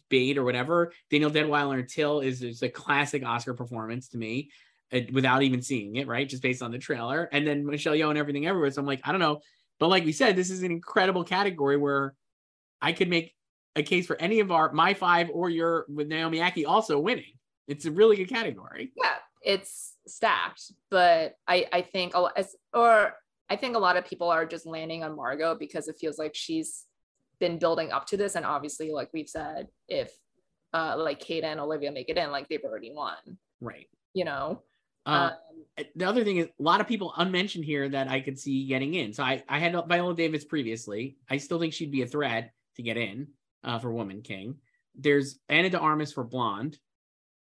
bait or whatever. Daniel Deadwyler and Till is, is a classic Oscar performance to me uh, without even seeing it, right? Just based on the trailer. And then Michelle Yeoh and everything everywhere. So I'm like, I don't know. But like we said, this is an incredible category where I could make a case for any of our my five or your with Naomi Ackie also winning. It's a really good category. yeah, it's stacked. But I I think a lot or I think a lot of people are just landing on Margot because it feels like she's been building up to this, and obviously, like we've said, if uh like Kate and Olivia make it in, like they've already won. Right. You know. Uh, Um, the other thing is a lot of people unmentioned here that I could see getting in. So I, I had Viola Davis previously. I still think she'd be a threat to get in uh, for Woman King. There's Ana de Armas for Blonde,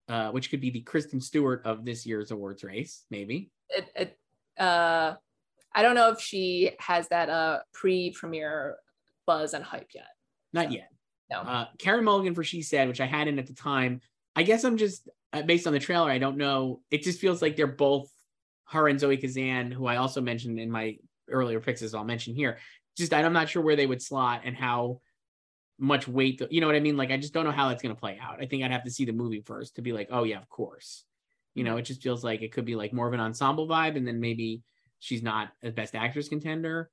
uh, which could be the Kristen Stewart of this year's awards race, maybe. It, it, uh, I don't know if she has that uh, pre-premiere buzz and hype yet. Not so, yet. No. Uh, Carey Mulligan for She Said, which I had in at the time. I guess I'm just uh, based on the trailer. I don't know. It just feels like they're both her and Zoe Kazan, who I also mentioned in my earlier picks, as I'll mention here. Just I'm not sure where they would slot and how much weight. The, you know what I mean? Like I just don't know how that's going to play out. I think I'd have to see the movie first to be like, oh yeah, of course. You know, it just feels like it could be like more of an ensemble vibe, and then maybe she's not a best actress contender.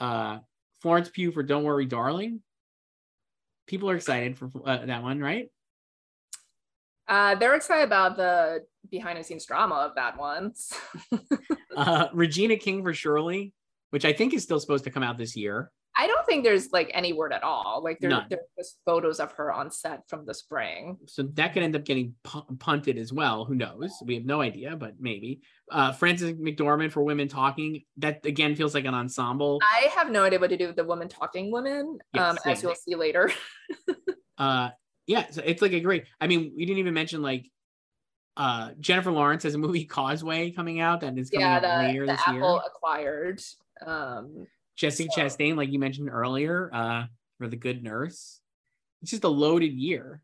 Uh, Florence Pugh for Don't Worry, Darling. People are excited for uh, that one, right? Uh, they're excited about the behind the scenes drama of that one. uh, Regina King for Shirley, which I think is still supposed to come out this year. I don't think there's like any word at all. Like there, there's just photos of her on set from the spring. So that could end up getting punted as well. Who knows? We have no idea, but maybe. Uh, Frances McDormand for Women Talking. That again feels like an ensemble. I have no idea what to do with the women talking women, yes, um, as you'll see later. uh, yeah, so it's like a great. I mean, we didn't even mention like uh Jennifer Lawrence has a movie Causeway coming out that is coming yeah, out the, later the this Apple year. acquired. Um, So. Chastain, like you mentioned earlier, uh, for The Good Nurse. It's just a loaded year.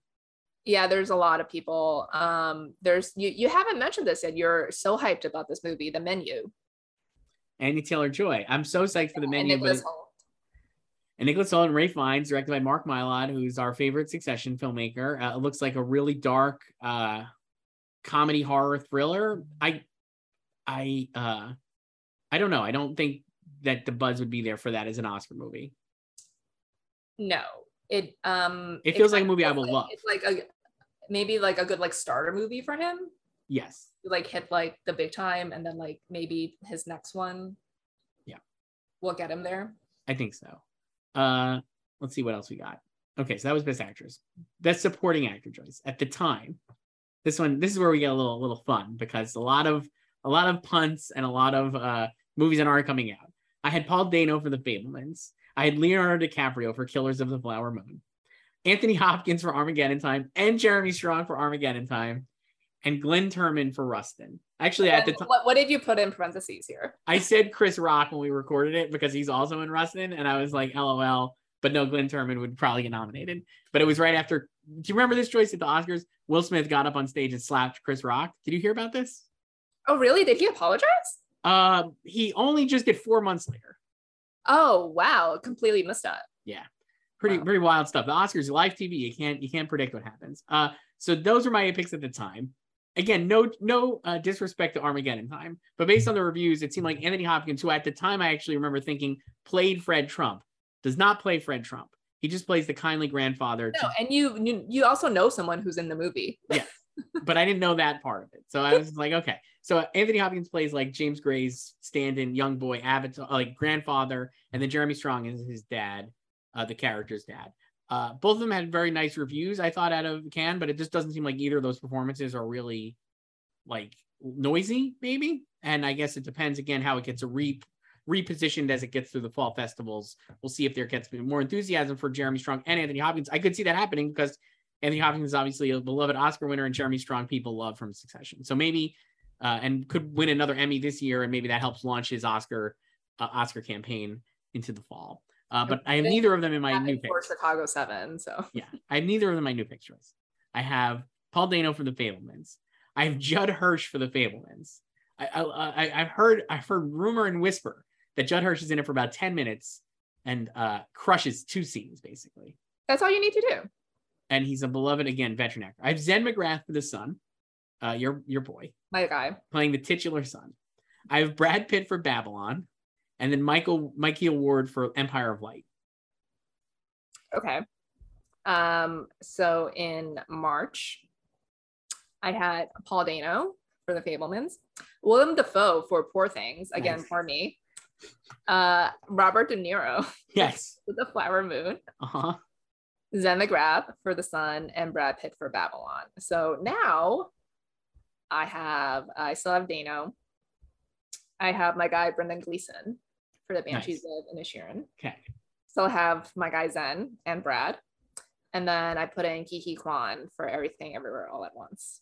Yeah, there's a lot of people. Um, there's you. You haven't mentioned this yet. You're so hyped about this movie, The Menu. Anya Taylor Joy. I'm so psyched for the menu. And Nicholas Hoult. And Nicholas Hoult and Fiennes, directed by Mark Mylod, who's our favorite Succession filmmaker. Uh, it looks like a really dark uh, comedy horror thriller. I, I, uh, I don't know. I don't think that the buzz would be there for that as an Oscar movie. No, it um, it feels like a movie I will like, love. It's like a maybe like a good like starter movie for him. Yes. Like hit like the big time, and then like maybe his next one. Yeah. Will get him there. I think so. Uh, let's see what else we got. Okay, so that was best actress, best supporting actor choice at the time. This one, this is where we get a little, little fun because a lot of, a lot of punts and a lot of uh, movies that aren't coming out. I had Paul Dano for The Fabelmans. I had Leonardo DiCaprio for Killers of the Flower Moon. Anthony Hopkins for Armageddon Time and Jeremy Strong for Armageddon Time and Glenn Turman for Rustin. Actually, at the time, what, what did you put in parentheses here? I said Chris Rock when we recorded it because he's also in Rustin, and I was like, LOL. But no, Glenn Turman would probably get nominated. But it was right after. Do you remember this choice at the Oscars? Will Smith got up on stage and slapped Chris Rock. Did you hear about this? Oh, really? Did he apologize? Uh, he only just did four months later. Oh wow, completely missed that. Yeah, pretty wow. pretty wild stuff. The Oscars live TV. You can't you can't predict what happens. Uh, so those are my picks at the time. Again, no no uh, disrespect to Armageddon time, but based on the reviews, it seemed like Anthony Hopkins, who at the time I actually remember thinking played Fred Trump, does not play Fred Trump. He just plays the kindly grandfather. No, to- and you, you you also know someone who's in the movie. yeah, but I didn't know that part of it. So I was like, okay. So Anthony Hopkins plays like James Gray's stand-in young boy avatar, like grandfather, and then Jeremy Strong is his dad, uh, the character's dad. Uh, both of them had very nice reviews, I thought, out of Cannes, but it just doesn't seem like either of those performances are really like noisy, maybe. And I guess it depends again how it gets a re repositioned as it gets through the fall festivals. We'll see if there gets more enthusiasm for Jeremy Strong and Anthony Hopkins. I could see that happening because Anthony Hopkins is obviously a beloved Oscar winner, and Jeremy Strong people love from Succession. So maybe, uh, and could win another Emmy this year, and maybe that helps launch his Oscar uh, Oscar campaign into the fall. Uh, but I have neither of them in my new pick. For Chicago Seven, so yeah, I have neither of them in my new pick choice. I have Paul Dano for The Fabelmans. I have Judd Hirsch for The Fabelmans. I, I, I, have heard I've heard rumor and whisper that Judd Hirsch is in it for about ten minutes and uh, crushes two scenes basically. That's all you need to do and he's a beloved again veteran actor. I have Zen McGrath for the son, uh, your your boy, my guy, playing the titular son. I have Brad Pitt for Babylon, and then Michael Mikey Award for Empire of Light. Okay. Um, so in March, I had Paul Dano for The Fabelmans, Willem Dafoe for Poor Things, again nice. for me, uh, Robert De Niro, yes, for The Flower Moon, uh-huh. Zen McGrath for The Son, and Brad Pitt for Babylon. So now I have, I still have Dano. I have my guy Brendan Gleeson for the Banshees of Inisherin. Okay. Still have my guy Zen and Brad. And then I put in Ke Huy Quan for everything everywhere all at once.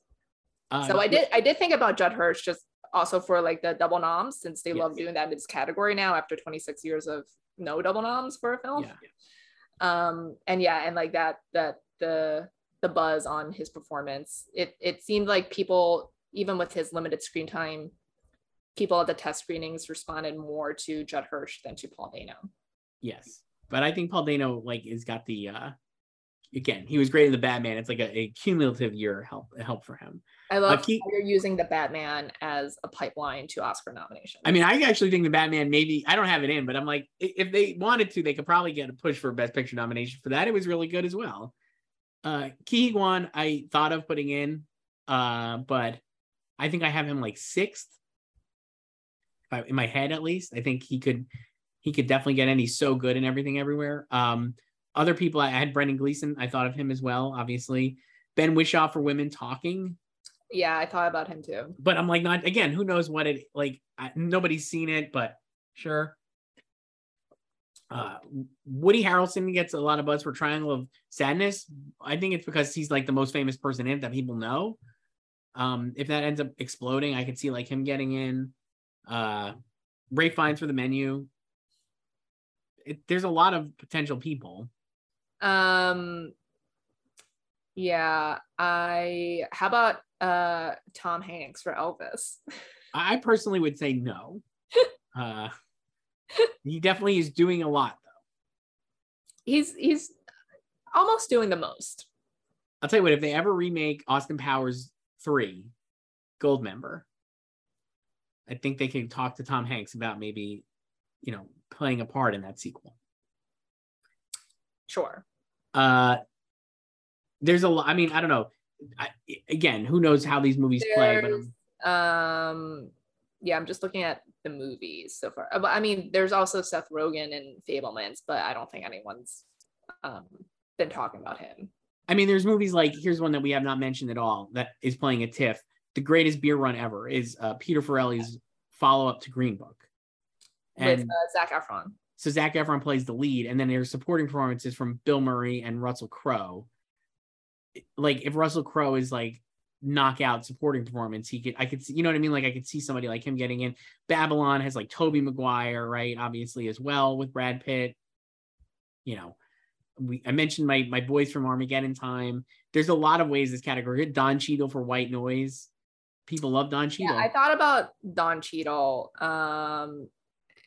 Uh, so I did I did think about Judd Hirsch just also for like the double noms since they love doing that in this category now after 26 years of no double noms for a film. Yeah. Um and yeah, and like that that the the buzz on his performance. It it seemed like people even with his limited screen time, people at the test screenings responded more to Judd Hirsch than to Paul Dano. Yes. But I think Paul Dano like has got the uh again, he was great in the Batman. It's like a, a cumulative year help help for him. I love Ke- how you're using the Batman as a pipeline to Oscar nomination. I mean, I actually think the Batman maybe I don't have it in, but I'm like, if they wanted to, they could probably get a push for a Best Picture nomination for that. It was really good as well. Uh, Quan, I thought of putting in, uh, but I think I have him like sixth, in my head at least. I think he could, he could definitely get in. He's so good in everything everywhere. Um, other people, I had Brendan Gleeson. I thought of him as well, obviously. Ben Whishaw for Women Talking yeah, I thought about him too. but I'm like not again. Who knows what it like? I, nobody's seen it, but sure. Uh, Woody Harrelson gets a lot of buzz for Triangle of Sadness. I think it's because he's like the most famous person in it that people know. Um, if that ends up exploding, I could see like him getting in. Uh, Ray Fiennes for the menu. It, there's a lot of potential people. Um yeah, I how about uh Tom Hanks for Elvis? I personally would say no. uh, he definitely is doing a lot though. He's he's almost doing the most. I'll tell you what, if they ever remake Austin Powers 3 Goldmember, I think they can talk to Tom Hanks about maybe, you know, playing a part in that sequel. Sure. Uh there's a lot I mean, I don't know. I, again, who knows how these movies play, but There's, um, yeah, I'm just looking at the movies so far. Uh, But I mean, there's also Seth Rogen and Fabelmans, but I don't think anyone's um been talking about him. I mean, there's movies like here's one that we have not mentioned at all that is playing a TIFF. The greatest beer run ever is uh, Peter Farrelly's follow up to Green Book. with uh, Zac Efron. So Zac Efron plays the lead, and then there's supporting performances from Bill Murray and Russell Crowe. Like if Russell Crowe is like knockout supporting performance, he could I could see, you know what I mean? Like I could see somebody like him getting in. Babylon has like Tobey Maguire, right? Obviously as well with Brad Pitt. You know, we I mentioned my my boys from Armageddon time. There's a lot of ways this category. Don Cheadle for White Noise. People love Don Cheadle. Yeah, I thought about Don Cheadle. Um,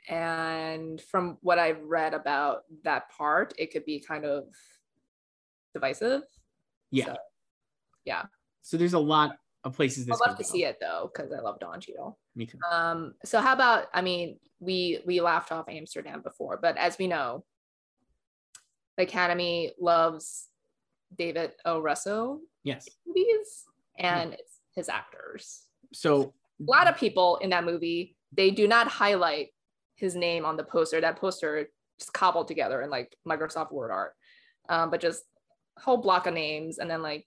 and from what I've read about that part, it could be kind of divisive. yeah. so, yeah. So there's a lot of places this I'd love to go. see it though, because I love Don Cheadle. Me too. Um, so how about I mean, we we laughed off Amsterdam before, but as we know, the Academy loves David O. Russell Yes. movies and it's his actors. So a lot of people in that movie they do not highlight his name on the poster that poster just cobbled together in like microsoft word art um, but just whole block of names and then like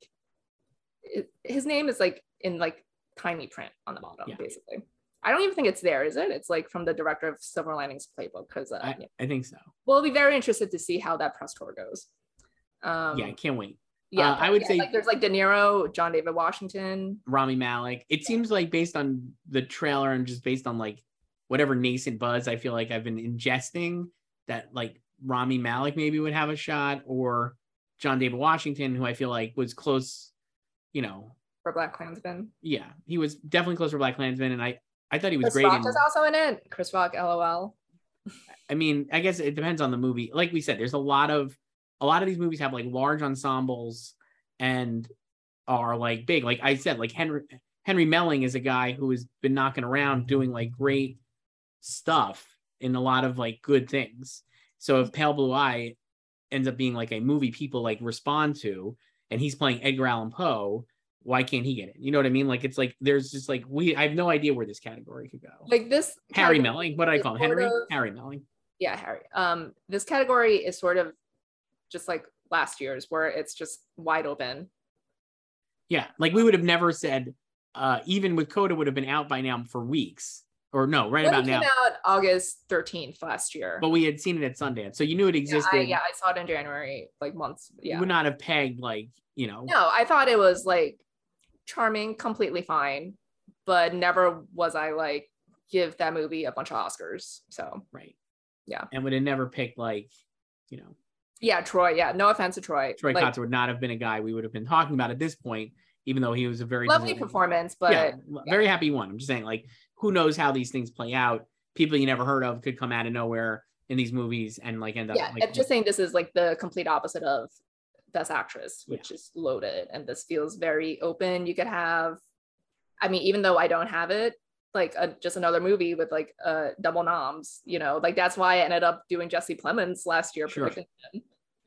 it, his name is like in like tiny print on the bottom Yeah. basically i don't even think it's there is it it's like from the director of silver linings playbook because uh, I, yeah. I think so. we'll be very interested to see how that press tour goes um yeah, I can't wait. yeah Uh, I would yeah, say- like there's like de niro john david washington Rami Malek. It seems like based on the trailer and just based on like whatever nascent buzz I feel like I've been ingesting that like Rami Malek maybe would have a shot or John David Washington, who I feel like was close, you know, for black klansman yeah, he was definitely close for Black Klansman, and I I thought he was chris great. rock in, is also in it chris rock lol I mean, I guess it depends on the movie. Like we said, there's a lot of a lot of these movies have like large ensembles and are like big. Like I said, like Henry Henry Melling is a guy who has been knocking around doing like great stuff in a lot of like good things. So if Pale Blue Eye ends up being like a movie people like respond to, and he's playing Edgar Allan Poe, why can't he get it? You know what I mean? Like it's like there's just like we I have no idea where this category could go. like this Harry Melling, what do I call him? Henry? of- Harry Melling. yeah harry um this category is sort of just like last year's where it's just wide open Yeah, like we would have never said, uh, even with Coda would have been out by now for weeks or no, right about it now. came out August 13th last year. But we had seen it at Sundance, so you knew it yeah, existed. I, yeah, I saw it in January, like months. Yeah. You would not have pegged like you know. No, I thought it was like charming, completely fine, but never was I like give that movie a bunch of Oscars. So Right. Yeah. And would have never picked like, you know, yeah, Troy. Yeah, no offense to Troy. Troy like, Kotsur would not have been a guy we would have been talking about at this point, even though he was a very lovely performance, but yeah, very happy one. I'm just saying, like, who knows how these things play out? People you never heard of could come out of nowhere in these movies and like end up yeah, like I'm just saying this is like the complete opposite of Best Actress, which is loaded, and this feels very open. You could have, I mean, even though I don't have it, like a, just another movie with like uh double noms, you know, like that's why I ended up doing Jesse Plemons last year Sure.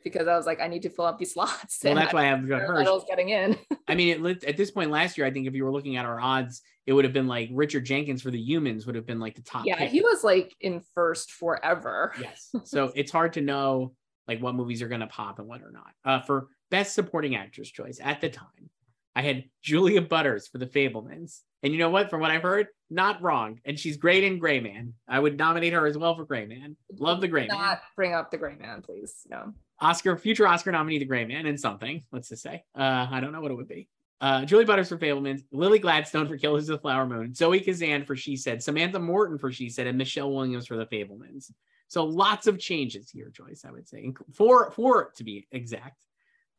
because I was like, I need to fill up these slots. well, and that's why I have got Jared Hirsch. Leto's getting in. I mean, it, at this point last year, I think if you were looking at our odds, it would have been like Richard Jenkins for the Humans would have been like the top. yeah, pick. he was like in first forever. Yes. So it's hard to know like what movies are going to pop and what are not. Uh, for best supporting actress choice at the time, I had Julia Butters for The Fabelmans. And you know what? From what I've heard, not wrong. And she's great in Gray Man. I would nominate her as well for Gray Man. Love the Gray Man. Not bring up the Gray Man, please. No. Oscar, future Oscar nominee, The Gray Man, and something. Let's just say. Uh, I don't know what it would be. Uh, Julie Butters for Fabelmans, Lily Gladstone for Killers of the Flower Moon, Zoe Kazan for She Said, Samantha Morton for She Said, and Michelle Williams for The Fabelmans. So lots of changes here, Joyce. I would say four, four to be exact.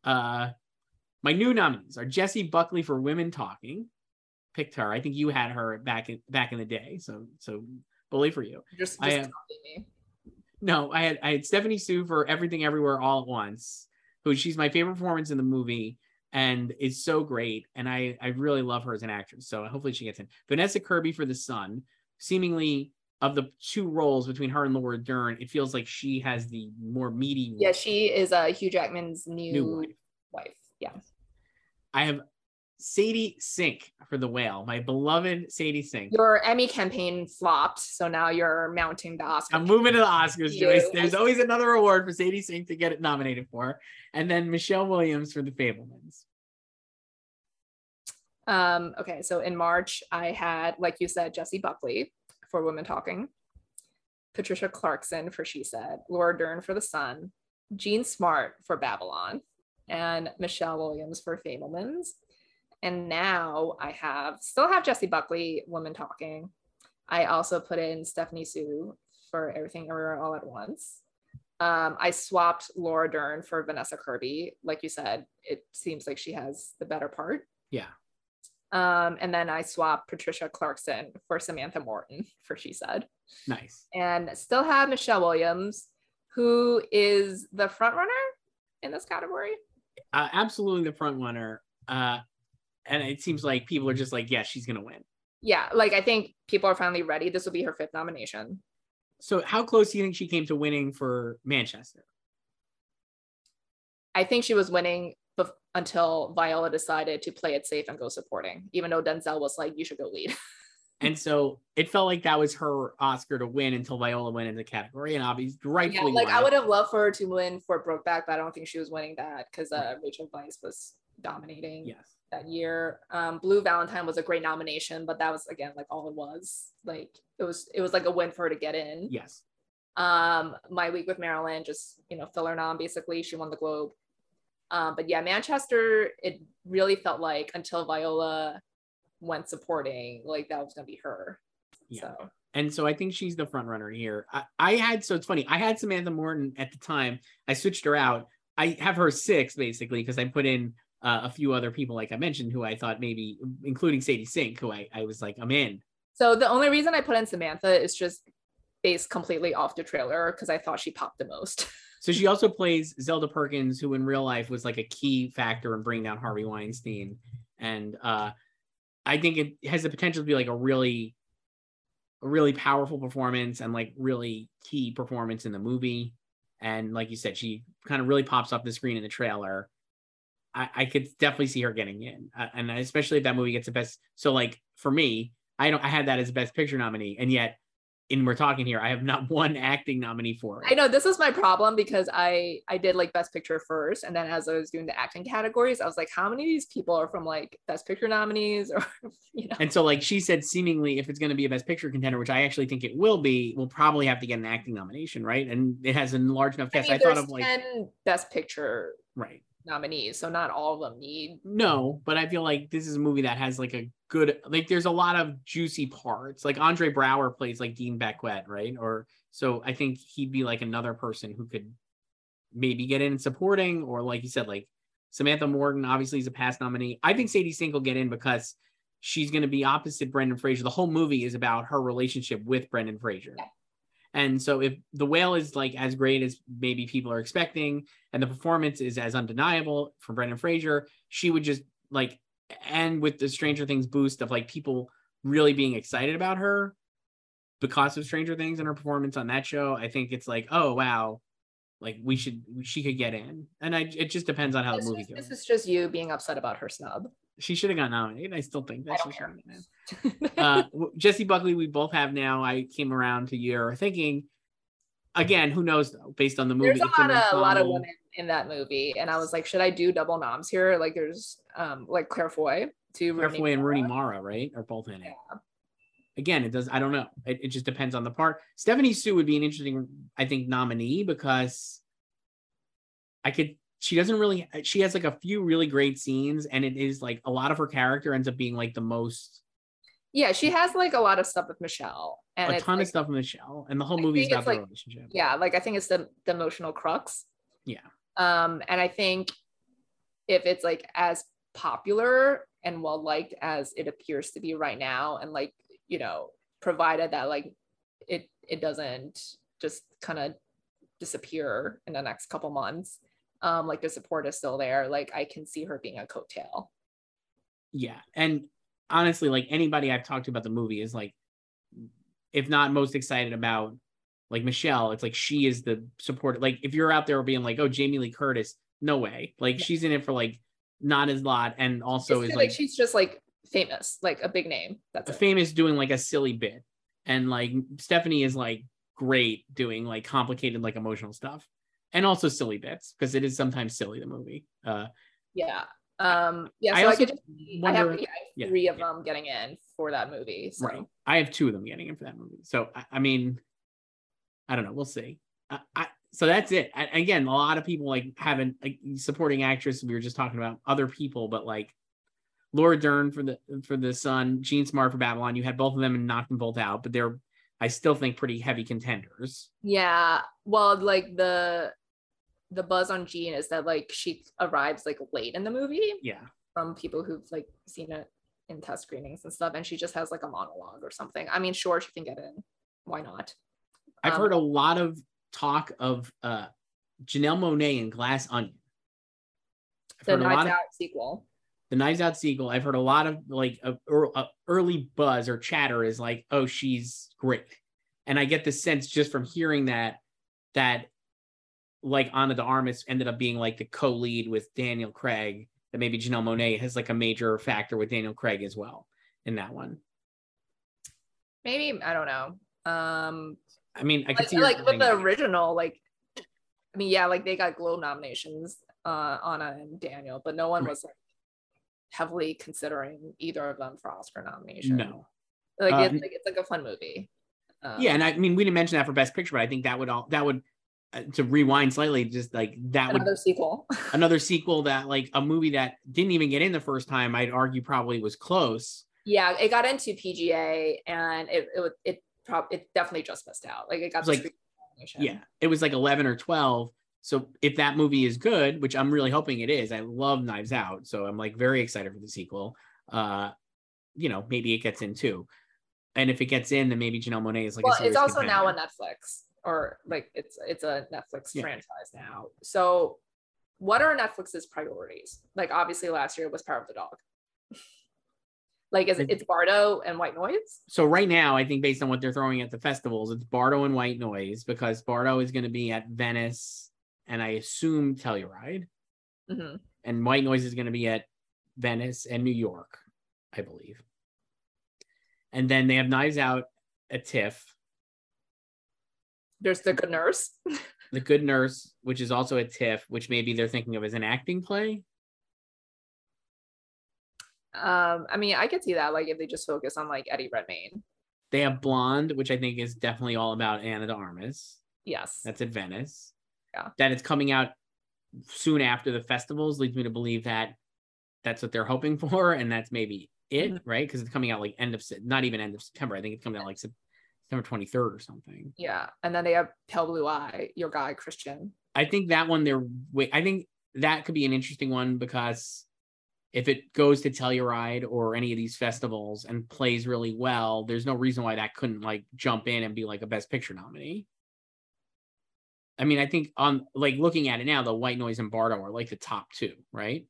Uh, my new nominees are Jessie Buckley for Women Talking. Picked her. I think you had her back in back in the day. So so bully for you. Just, just I have-. No, I had I had Stephanie Hsu for Everything Everywhere All at Once, who she's my favorite performance in the movie and is so great. And I I really love her as an actress. So hopefully she gets in. Vanessa Kirby for The Son, seemingly of the two roles between her and Laura Dern, it feels like she has the more meaty Yeah, she is uh, Hugh Jackman's new new, wife. wife. Yeah. I have Sadie Sink for The Whale, my beloved Sadie Sink. Your Emmy campaign flopped, so now you're mounting the Oscar. I'm moving to the Oscars, Yeah. Joyce. There's always another award for Sadie Sink to get it nominated for. And then Michelle Williams for The Fabelmans. Um, okay, so in March, I had, like you said, Jessie Buckley for Women Talking, Patricia Clarkson for She Said, Laura Dern for The Son, Jean Smart for Babylon, and Michelle Williams for Fabelmans. And now I have still have Jessie Buckley, Woman Talking. I also put in Stephanie Hsu for Everything Everywhere All at Once. Um, I swapped Laura Dern for Vanessa Kirby. Like you said, it seems like she has the better part. Yeah. Um, and then I swapped Patricia Clarkson for Samantha Morton for She Said. Nice. And still have Michelle Williams, who is the front runner in this category. Uh, absolutely the front runner. Uh, and it seems like people are just like, yeah, she's gonna win. Yeah, like I think people are finally ready. This will be her fifth nomination. So how close do you think she came to winning for Manchester? I think she was winning bef- until Viola decided to play it safe and go supporting, even though Denzel was like, you should go lead. And so it felt like that was her Oscar to win until Viola went into the category, and obviously rightfully, yeah, like I would have loved for her to win for Brokeback, but I don't think she was winning that because uh, Rachel Weisz was dominating. Yes. That year. Um, Blue Valentine was a great nomination, but that was again like all it was. Like it was it was like a win for her to get in. Yes. Um, My Week with Marilyn, just you know, filler nom basically. She won the Globe. Um, but yeah, Manchester, it really felt like until Viola went supporting, like that was gonna be her. Yeah. So And so I think she's the front runner here. I, I had so it's funny. I had Samantha Morton at the time. I switched her out. I have her six basically because I put in uh, a few other people like I mentioned who I thought maybe, including Sadie Sink, who I, I was like I'm in. so the only reason I put in Samantha is just based completely off the trailer because I thought she popped the most. So she also plays Zelda Perkins, who in real life was like a key factor in bringing down Harvey Weinstein, and uh, I think it has the potential to be like a really, a really powerful performance and like really key performance in the movie. And like you said, she kind of really pops off the screen in the trailer. I, I could definitely see her getting in, uh, and especially if that movie gets the best. So like for me, I don't, I had that as a best picture nominee, and yet in we're talking here, I have not one acting nominee for it. I know this is my problem because I I did like best picture first and then as I was doing the acting categories I was like how many of these people are from like best picture nominees or you know And so, like she said, seemingly, if it's going to be a Best Picture contender, which I actually think it will be, we'll probably have to get an acting nomination, right? And it has a large enough I, cast. mean, I, thought of like 10 best picture right. Nominees so not all of them need No, but I feel like this is a movie that has like a good like. There's a lot of juicy parts. Like Andre Braugher plays like Dean Beckwith, right? Or so I think he'd be like another person who could maybe get in supporting, or like you said, like Samantha Morgan obviously is a past nominee. I think Sadie Sink will get in because she's going to be opposite Brendan Fraser. The whole movie is about her relationship with Brendan Fraser. Yeah. And so if the whale is like as great as maybe people are expecting and the performance is as undeniable from Brendan Fraser, she would just like and with the Stranger Things boost of like people really being excited about her because of Stranger Things and her performance on that show, I think it's like, oh wow, like we should she could get in. And I it just depends on how this, the movie is, goes. this is just you being upset about her snub She should have got nominated. I still think that she should have in. uh, Jessie Buckley, we both have now. I came around to your thinking. Again, who knows though? Based on the movie, there's a lot of a lot of women in that movie and I was like should I do double noms here like there's um like Claire Foy to Claire Rooney Foy and Mara. Rooney Mara, right? Are both in it. Yeah. Again, it does. I don't know. It, it just depends on the part. Stephanie Hsu would be an interesting, I think, nominee because I could. She doesn't really. She has like a few really great scenes, and it is like a lot of her character ends up being like the most yeah she has like a lot of stuff with Michelle and a ton like, of stuff the show, and the whole movie is about like- relationship. yeah like i think it's the, the emotional crux Yeah. um and i think if it's like as popular and well liked as it appears to be right now and like you know provided that like it it doesn't just kind of disappear in the next couple months um like the support is still there like i can see her being a coattail Yeah. And honestly, like anybody I've talked to about the movie is like, if not most excited about like Michelle, it's like she is the support. Like if you're out there being like, oh, Jamie Lee Curtis, no way. Like Yeah. she's in it for like not as lot and also It's is like, like, she's just like famous like a big name that's it. famous doing like a silly bit. And like Stephanie is like great doing like complicated, like emotional stuff. And also silly bits because it is sometimes silly, the movie. Uh Yeah. Um, yeah, I so I, could just, I have, wonder- yeah, I have yeah, three of yeah. them getting in for that movie. So Right. I have two of them getting in for that movie. So I, I mean, I don't know. We'll see. I, I, so that's it. Again, a lot of people like having like supporting actress. We were just talking about other people, but like Laura Dern for the for the Son, Jean Smart for Babylon. You had both of them and knocked them both out, but they're I still think pretty heavy contenders. yeah, well, like the the buzz on Jean is that like she arrives like late in the movie Yeah. from people who've like seen it in test screenings and stuff, and she just has like a monologue or something. I mean, sure, she can get in. Why not? I've Um, heard a lot of talk of uh Janelle Monáe in Glass Onion. I've The heard a lot Knives of- Out sequel. the Knives Out sequel, I've heard a lot of like a, a early buzz or chatter is like, oh, she's great, and I get the sense just from hearing that that like Ana de Armas ended up being like the co-lead with Daniel Craig, that maybe Janelle Monáe has like a major factor with Daniel Craig as well in that one. Maybe I don't know. Um, I mean, I could like, see like with the original, like I mean, yeah, like they got Globe nominations, uh, Anna and Daniel, but no one Right. was like heavily considering either of them for Oscar nomination. no. like Uh, it's like it's like a fun movie. Um, Yeah, and I mean, we didn't mention that for Best Picture, but I think that would all that would to rewind slightly, just like that would another sequel. another sequel that like a movie that didn't even get in the first time i'd argue probably was close yeah, it got into PGA and it it it probably it definitely just missed out. Like it got the like- yeah it was like 11 or 12 so if that movie is good which i'm really hoping it is i love knives out so i'm like very excited for the sequel uh you know maybe it gets in too and if it gets in then maybe janelle monáe is like a well, it's also now on. Netflix, or like it's it's a Netflix Yeah. franchise now. So, what are Netflix's priorities? Like, obviously, last year was Power of the Dog. like, is it, it's Bardo and White Noise? so right now i think based on what they're throwing at the festivals it's bardo and white noise because bardo is going to be at venice and i assume telluride hmm and White Noise is going to be at Venice and New York, I believe. And then they have Knives Out at TIFF, There's the good nurse. The Good Nurse, which is also a TIFF, which maybe they're thinking of as an acting play. Um, I mean, I could see that, like if they just focus on like Eddie Redmayne. They have Blonde, which I think is definitely all about Ana de Armas. Yes. That's at Venice. Yeah. That it's coming out soon after the festivals leads me to believe that that's what they're hoping for, and that's maybe it, Mhm. right? Because it's coming out like end of not even end of September. I think it's coming out like September twenty third or something. Yeah. And then they have Pale Blue Eye, your guy Christian. I think that one they're wait. I think that could be an interesting one because if it goes to Telluride or any of these festivals and plays really well, there's no reason why that couldn't like jump in and be like a Best Picture nominee. I mean, I think on like looking at it now, the White Noise and Bardo are like the top two, right?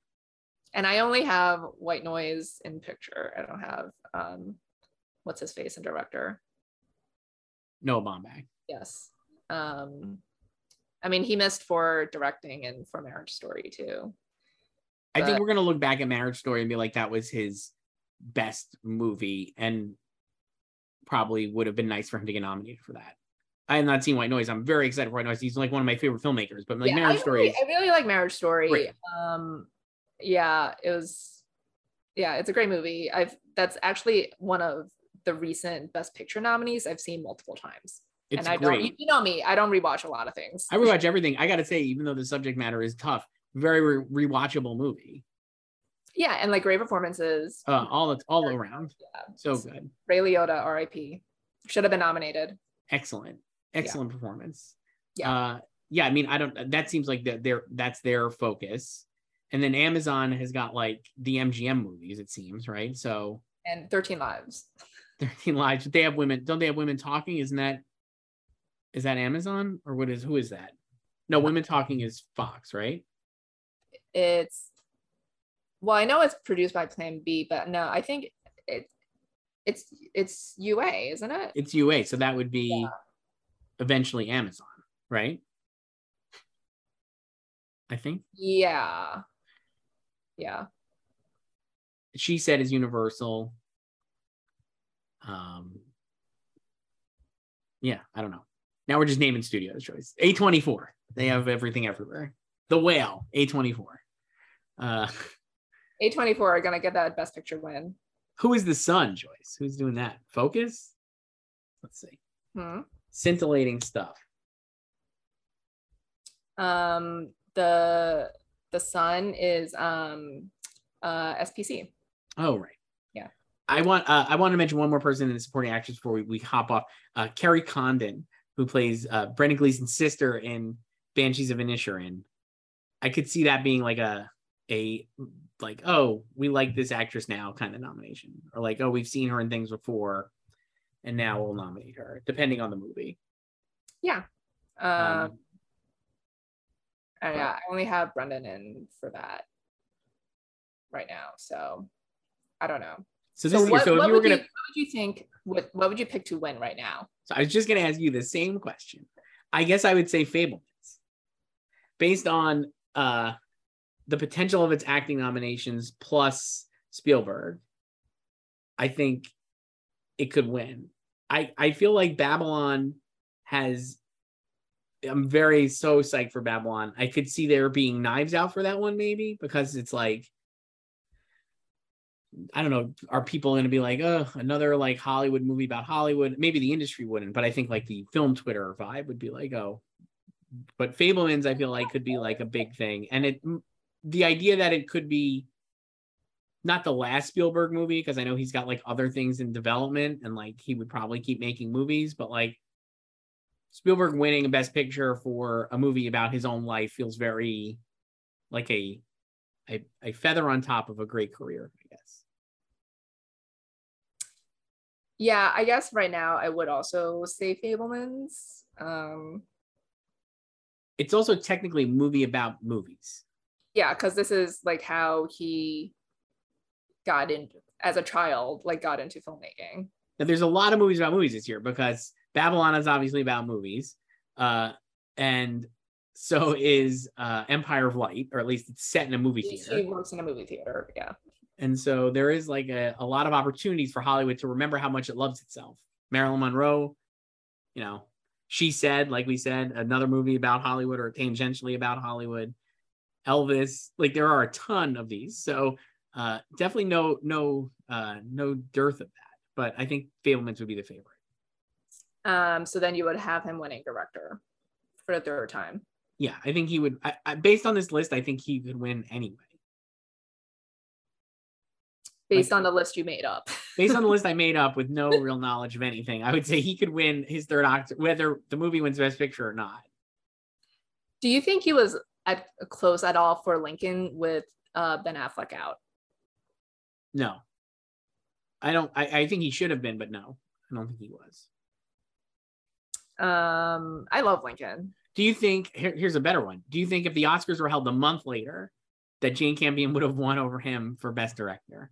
And I only have White Noise in picture. I don't have um what's his face in director. Noah Baumbach. Yes. Um I mean he missed for directing and for Marriage Story too. I think we're gonna look back at Marriage Story and be like, that was his best movie, and probably would have been nice for him to get nominated for that. I have not seen White Noise. I'm very excited for White Noise. He's like one of my favorite filmmakers, but like Yeah, Marriage I Story really, is I really like Marriage Story. Great. Um yeah, it was yeah, it's a great movie. I've that's actually one of the recent Best Picture nominees I've seen multiple times. it's and I great. don't you know me, I don't rewatch a lot of things. I rewatch everything. I gotta say, even though the subject matter is tough, very re- rewatchable movie. yeah, and like great performances. Uh, all all around, Yeah. so good, Ray Liotta, R.I.P. Should have been nominated. excellent, excellent performance. Yeah. uh, yeah. I mean, I don't. That seems like that. Their that's their focus. And then Amazon has got like the MGM movies. It seems right. So And 13 Lives. 13 lives but they have women. Don't they have women talking? Isn't that is that amazon? Or what is who is that? No women talking is fox right? It's well, I know it's produced by Plan B, but no, I think it it's it's UA, isn't it? it's ua so that would be Yeah. eventually amazon right? I think. Yeah. Yeah. she said is universal um yeah i don't know now we're just naming studios Joyce a24 they have everything everywhere the whale a24 uh A24 are gonna get that best picture win. Who is the Son, Joyce? Who's doing that? Focus? Let's see. Hmm. Scintillating stuff. Um the the Son is um uh SPC. Oh, right. Yeah. I want uh, I want to mention one more person in the supporting actors before we, we hop off. Uh, Kerry Condon, who plays uh, Brendan Gleeson's sister in Banshees of Inisherin. I could see that being like a a like oh we like this actress now kind of nomination or like oh we've seen her in things before and now we'll nominate her depending on the movie. Yeah. Um, Um, I only have Brendan in for that right now. So I don't know. So this So is what, so if what you were would gonna you, what would you think what what would you pick to win right now? So I was just going to ask you the same question. I guess I would say Fabelmans, based on uh, the potential of its acting nominations plus Spielberg. I think it could win. I I feel like Babylon has. I'm very so psyched for Babylon. I could see there being knives out for that one, maybe because it's like I don't know, are people going to be like, oh, another like Hollywood movie about Hollywood? Maybe the industry wouldn't, but I think like the film Twitter vibe would be like, oh, but Fabelmans, I feel like could be like a big thing. And it, the idea that it could be not the last Spielberg movie, because I know he's got like other things in development and like he would probably keep making movies, but like Spielberg winning a best picture for a movie about his own life feels very like a, a, a feather on top of a great career, I guess. Yeah, I guess right now I would also say Fabelmans. Um, it's also technically movie about movies. yeah, because this is like how he got in as a child, like got into filmmaking. Now, there's a lot of movies about movies this year because Babylon is obviously about movies, uh, and so is uh, Empire of Light, or at least it's set in a movie theater. he works in a movie theater. Yeah. And so there is like a, a lot of opportunities for Hollywood to remember how much it loves itself. Marilyn Monroe, you know, She said, like we said, another movie about Hollywood or tangentially about Hollywood. Elvis, like there are a ton of these. So uh, definitely no no uh, no dearth of that. But I think Fabelmans would be the favorite. Um, so then you would have him winning director for the third time. Yeah, I think he would. I, I, based on this list, I think he could win anyway. Based like, on the list you made up. based on the list I made up with no real knowledge of anything, I would say he could win his third Oscar, whether the movie wins Best Picture or not. Do you think he was at close at all for Lincoln with uh, Ben Affleck out? No, I don't. I, I think he should have been, but no, I don't think he was. Um, I love Lincoln. Do you think here, here's a better one? Do you think if the Oscars were held a month later, that Jane Campion would have won over him for Best Director?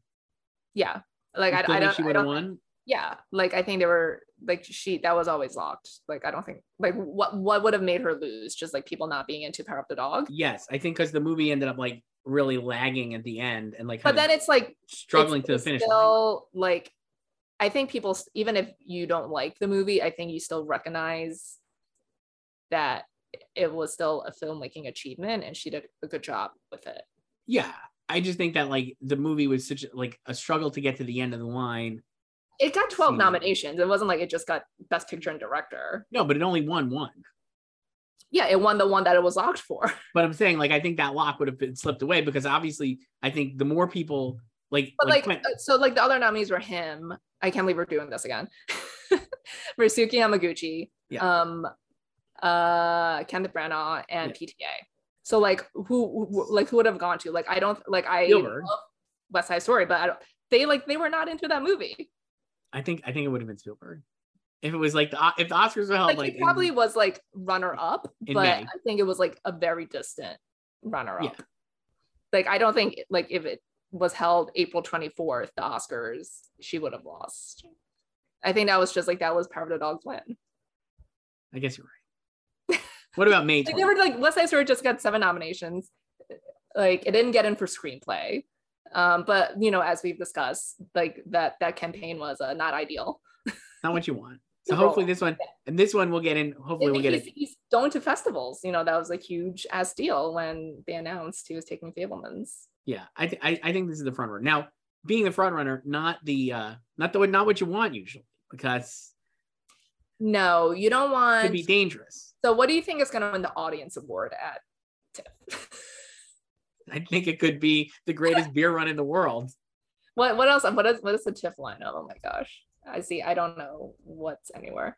Yeah, like I, I, don't. She would have won. Yeah, like I think they were like she that was always locked. Like I don't think like what what would have made her lose? Just like people not being into Power of the Dog. Yes, I think because the movie ended up like really lagging at the end and like. But then it's like struggling it's, to the finish. Still line. like I think people, even if you don't like the movie, I think you still recognize that it was still a filmmaking achievement and she did a good job with it. Yeah. I just think that like the movie was such like a struggle to get to the end of the line. It got 12 See. nominations. It wasn't like it just got best picture and director. No, but it only won one. Yeah, it won the one that it was locked for. But I'm saying like I think that lock would have been slipped away because obviously I think the more people like, but like, like uh, so like the other nominees were him. I can't believe we're doing this again. Ryusuke Hamaguchi, yeah. um, uh, Kenneth Branagh, and yeah. PTA. So like, who, who, like who would have gone to? Like, I don't like I love West Side Story, but I don't. They like they were not into that movie. I think I think it would have been Spielberg. If it was like the if the Oscars were held like, like it probably in, was like runner up, but May. I think it was like a very distant runner up. Yeah. Like I don't think like if it was held April 24th, the Oscars, she would have lost. I think that was just like that was Power of the Dog's win. I guess you're right. What about May? like they were like West Side Story just got seven nominations. Like it didn't get in for screenplay. Um, but you know, as we've discussed, like that that campaign was uh, not ideal. not what you want. So hopefully this one and this one will get in. Hopefully we'll get he's, it. He's going to festivals. You know that was a huge ass deal when they announced he was taking Fabelmans. Yeah, I, th- I I think this is the front runner. Now, being the front runner, not the uh not the not what you want usually, because no, you don't want to be dangerous. So, what do you think is going to win the audience award at TIFF? I think it could be the greatest beer run in the world. What what else? What is what is the TIFF lineup? Oh my gosh, I see. I don't know what's anywhere.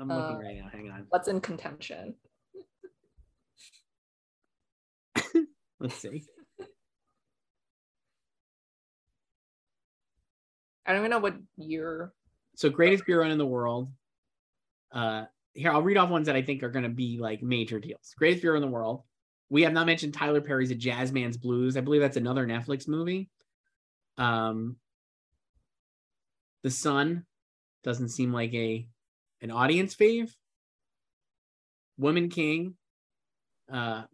I'm looking uh, right now. Hang on. What's in contention? Let's see. I don't even know what year. So greatest beer run in the world. Uh, here I'll read off ones that I think are going to be like major deals. Greatest beer in the world. We have not mentioned Tyler Perry's A Jazzman's Blues. I believe that's another Netflix movie. Um, The Son doesn't seem like a an audience fave. Woman King. Uh,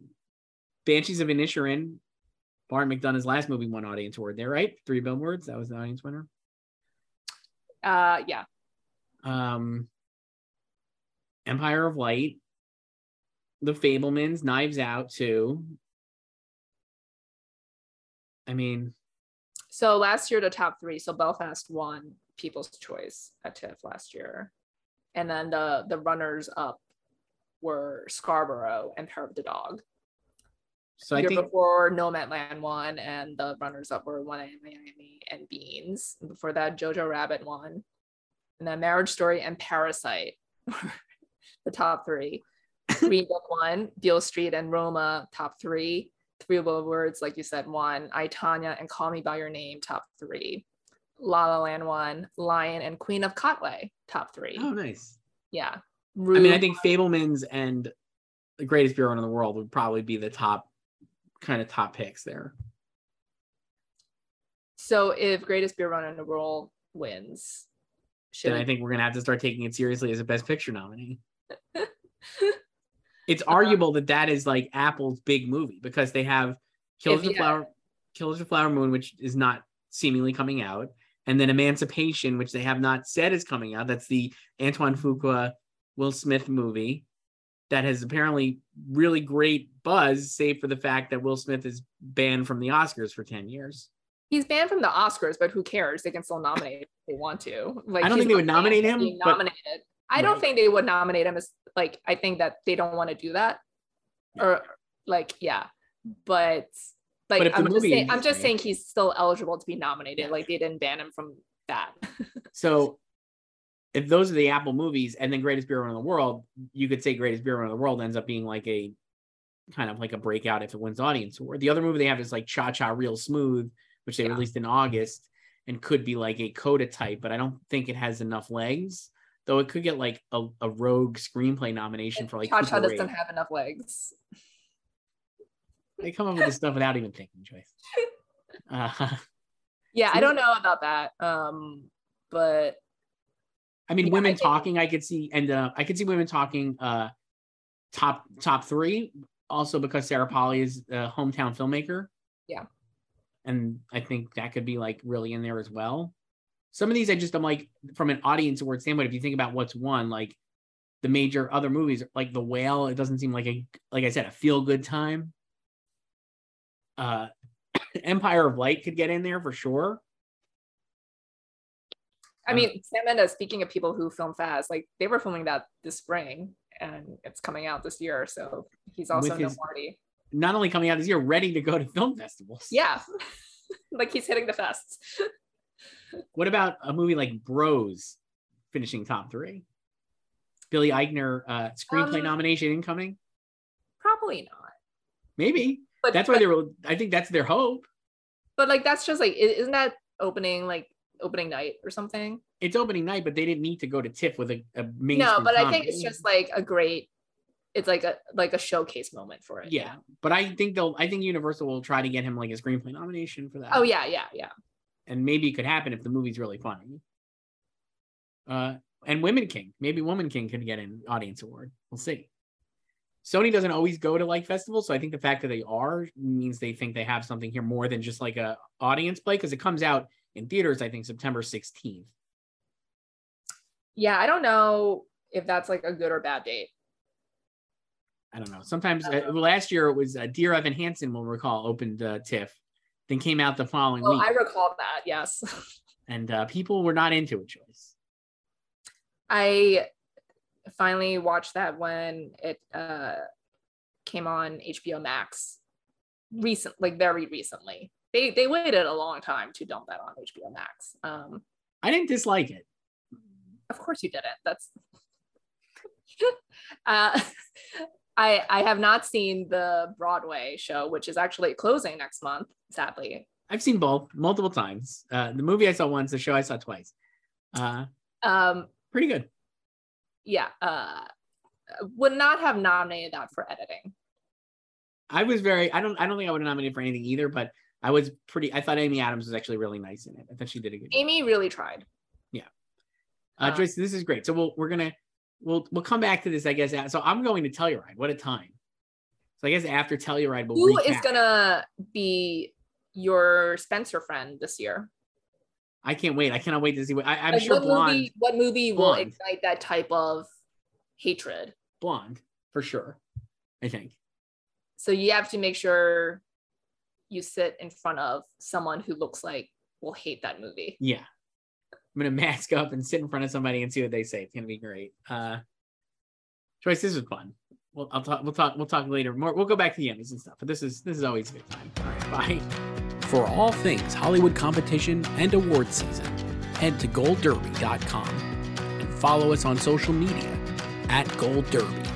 Banshees of Inisherin. Martin McDonagh's last movie won audience award there, right? Three billboards. That was the audience winner. Uh, yeah. Um, Empire of Light, The Fabelmans, Knives Out too. I mean, so last year the top three. So Belfast won People's Choice at TIFF last year, and then the the runners up were Scarborough and Power of the Dog. So year I think before Nomadland won, and the runners up were one in Miami and Beans. Before that, Jojo Rabbit won, and then Marriage Story and Parasite, the top three. Green Book one, Beale Street and Roma top three. Three words, like you said, one. I Tonya and Call Me by Your Name top three. La La Land one, Lion and Queen of Katwe top three. Oh, nice. Yeah. I mean, I think Fabelmans and the greatest beer in the world would probably be the top kind of top picks there. So if greatest beer run in the world wins, then I think we're gonna have to start taking it seriously as a best picture nominee. it's uh-huh. arguable that that is like Apple's big movie because they have Killers of the Flower, Killers of Flower Moon, which is not seemingly coming out, and then Emancipation, which they have not said is coming out. That's the Antoine Fuqua Will Smith movie that has apparently really great buzz, save for the fact that Will Smith is banned from the Oscars for 10 years. He's banned from the Oscars, but who cares? They can still nominate if they want to. Like I don't think they would nominate him, Nominated. I don't think they would nominate him as like I think that they don't want to do that. Or like yeah. But like But I'm just saying I'm just saying he's still eligible to be nominated. Yeah. Like they didn't ban him from that. So if those are the Apple movies and then Greatest Beer Run in the World, you could say Greatest Beer Run in the World ends up being like a kind of like a breakout if it wins audience award. The other movie they have is like Cha Cha Real Smooth, which they Yeah. released in August and could be like a coda type, but I don't think it has enough legs. Though it could get like a, a rogue screenplay nomination for like Cha Cha doesn't Rae. have enough legs. They come up with this stuff without even thinking, Joyce. Uh, Yeah, I don't know about that. Um, but I mean, Yeah, I women think- talking, I could see, and uh, I could see women talking uh, top top three. Also, because Sarah Polley is a hometown filmmaker. Yeah. and I think that could be like really in there as well. Some of these, I just I'm like from an audience award standpoint. If you think about what's won, like the major other movies, like The Whale, it doesn't seem like a like I said a feel good time. Uh, Empire of Light could get in there for sure. I mean, Sam Mendes, speaking of people who film fast, like they were filming that this spring and it's coming out this year. So he's also his-. Not only coming out this year, ready to go to film festivals. Yeah. like he's hitting the fests. What about a movie like Bros finishing top three? Billy Eichner uh, screenplay Um, nomination incoming? Probably not. Maybe. But That's why but, they were. I think that's their hope. but like that's just like isn't that opening like opening night or something? It's opening night, but they didn't need to go to TIFF with a, a no, but I think it's just like a great it's like a like a showcase moment for it. yeah. But I think they'll. I think Universal will try to get him like a screenplay nomination for that. Oh yeah, yeah, yeah. And maybe it could happen if the movie's really funny. Uh, and Women King, maybe Woman King could get an audience award. We'll see. Sony doesn't always go to like festivals, so I think the fact that they are means they think they have something here more than just like a audience play because it comes out in theaters. I think September sixteenth. Yeah, I don't know if that's like a good or bad date. I don't know. Sometimes uh, last year it was uh, Dear Evan Hansen, will recall, opened uh, TIFF, then came out the following Oh, week, I recall that. Yes. and uh, people were not into it. Choice. I finally watched that when it uh, came on HBO Max recent like very recently. They they waited a long time to dump that on HBO Max. Um, I didn't dislike it. of course you didn't. That's uh, I I have not seen the Broadway show, which is actually closing next month, sadly. I've seen both multiple times. Uh, the movie I saw once, the show I saw twice. Uh, Um, pretty good. yeah, uh, would not have nominated that for editing. I was very. I don't. I don't think I would have nominated for anything either. But I was pretty. I thought Amy Adams was actually really nice in it. I thought she did a good. job. Amy really tried. Uh, uh, Joyce, this is great. So we'll we're gonna we'll we'll come back to this. I guess. So I'm going to Telluride. What a time. So I guess after Telluride, we'll Who is gonna be your Spencer friend this year? I can't wait. I cannot wait to see what I, I'm Like, sure. what Blonde, movie? What movie will Blonde. ignite that type of hatred? blonde for sure. I think. So you have to make sure you sit in front of someone who looks like will hate that movie. Yeah. I'm gonna mask up and sit in front of somebody and see what they say. It's gonna be great. Uh Joyce, this was fun. We'll I'll talk we'll talk we'll talk later. More we'll go back to the Emmys and stuff, but this is this is always a good time. All right, bye. For all things Hollywood competition and award season, head to goldderby.com and follow us on social media at Gold Derby.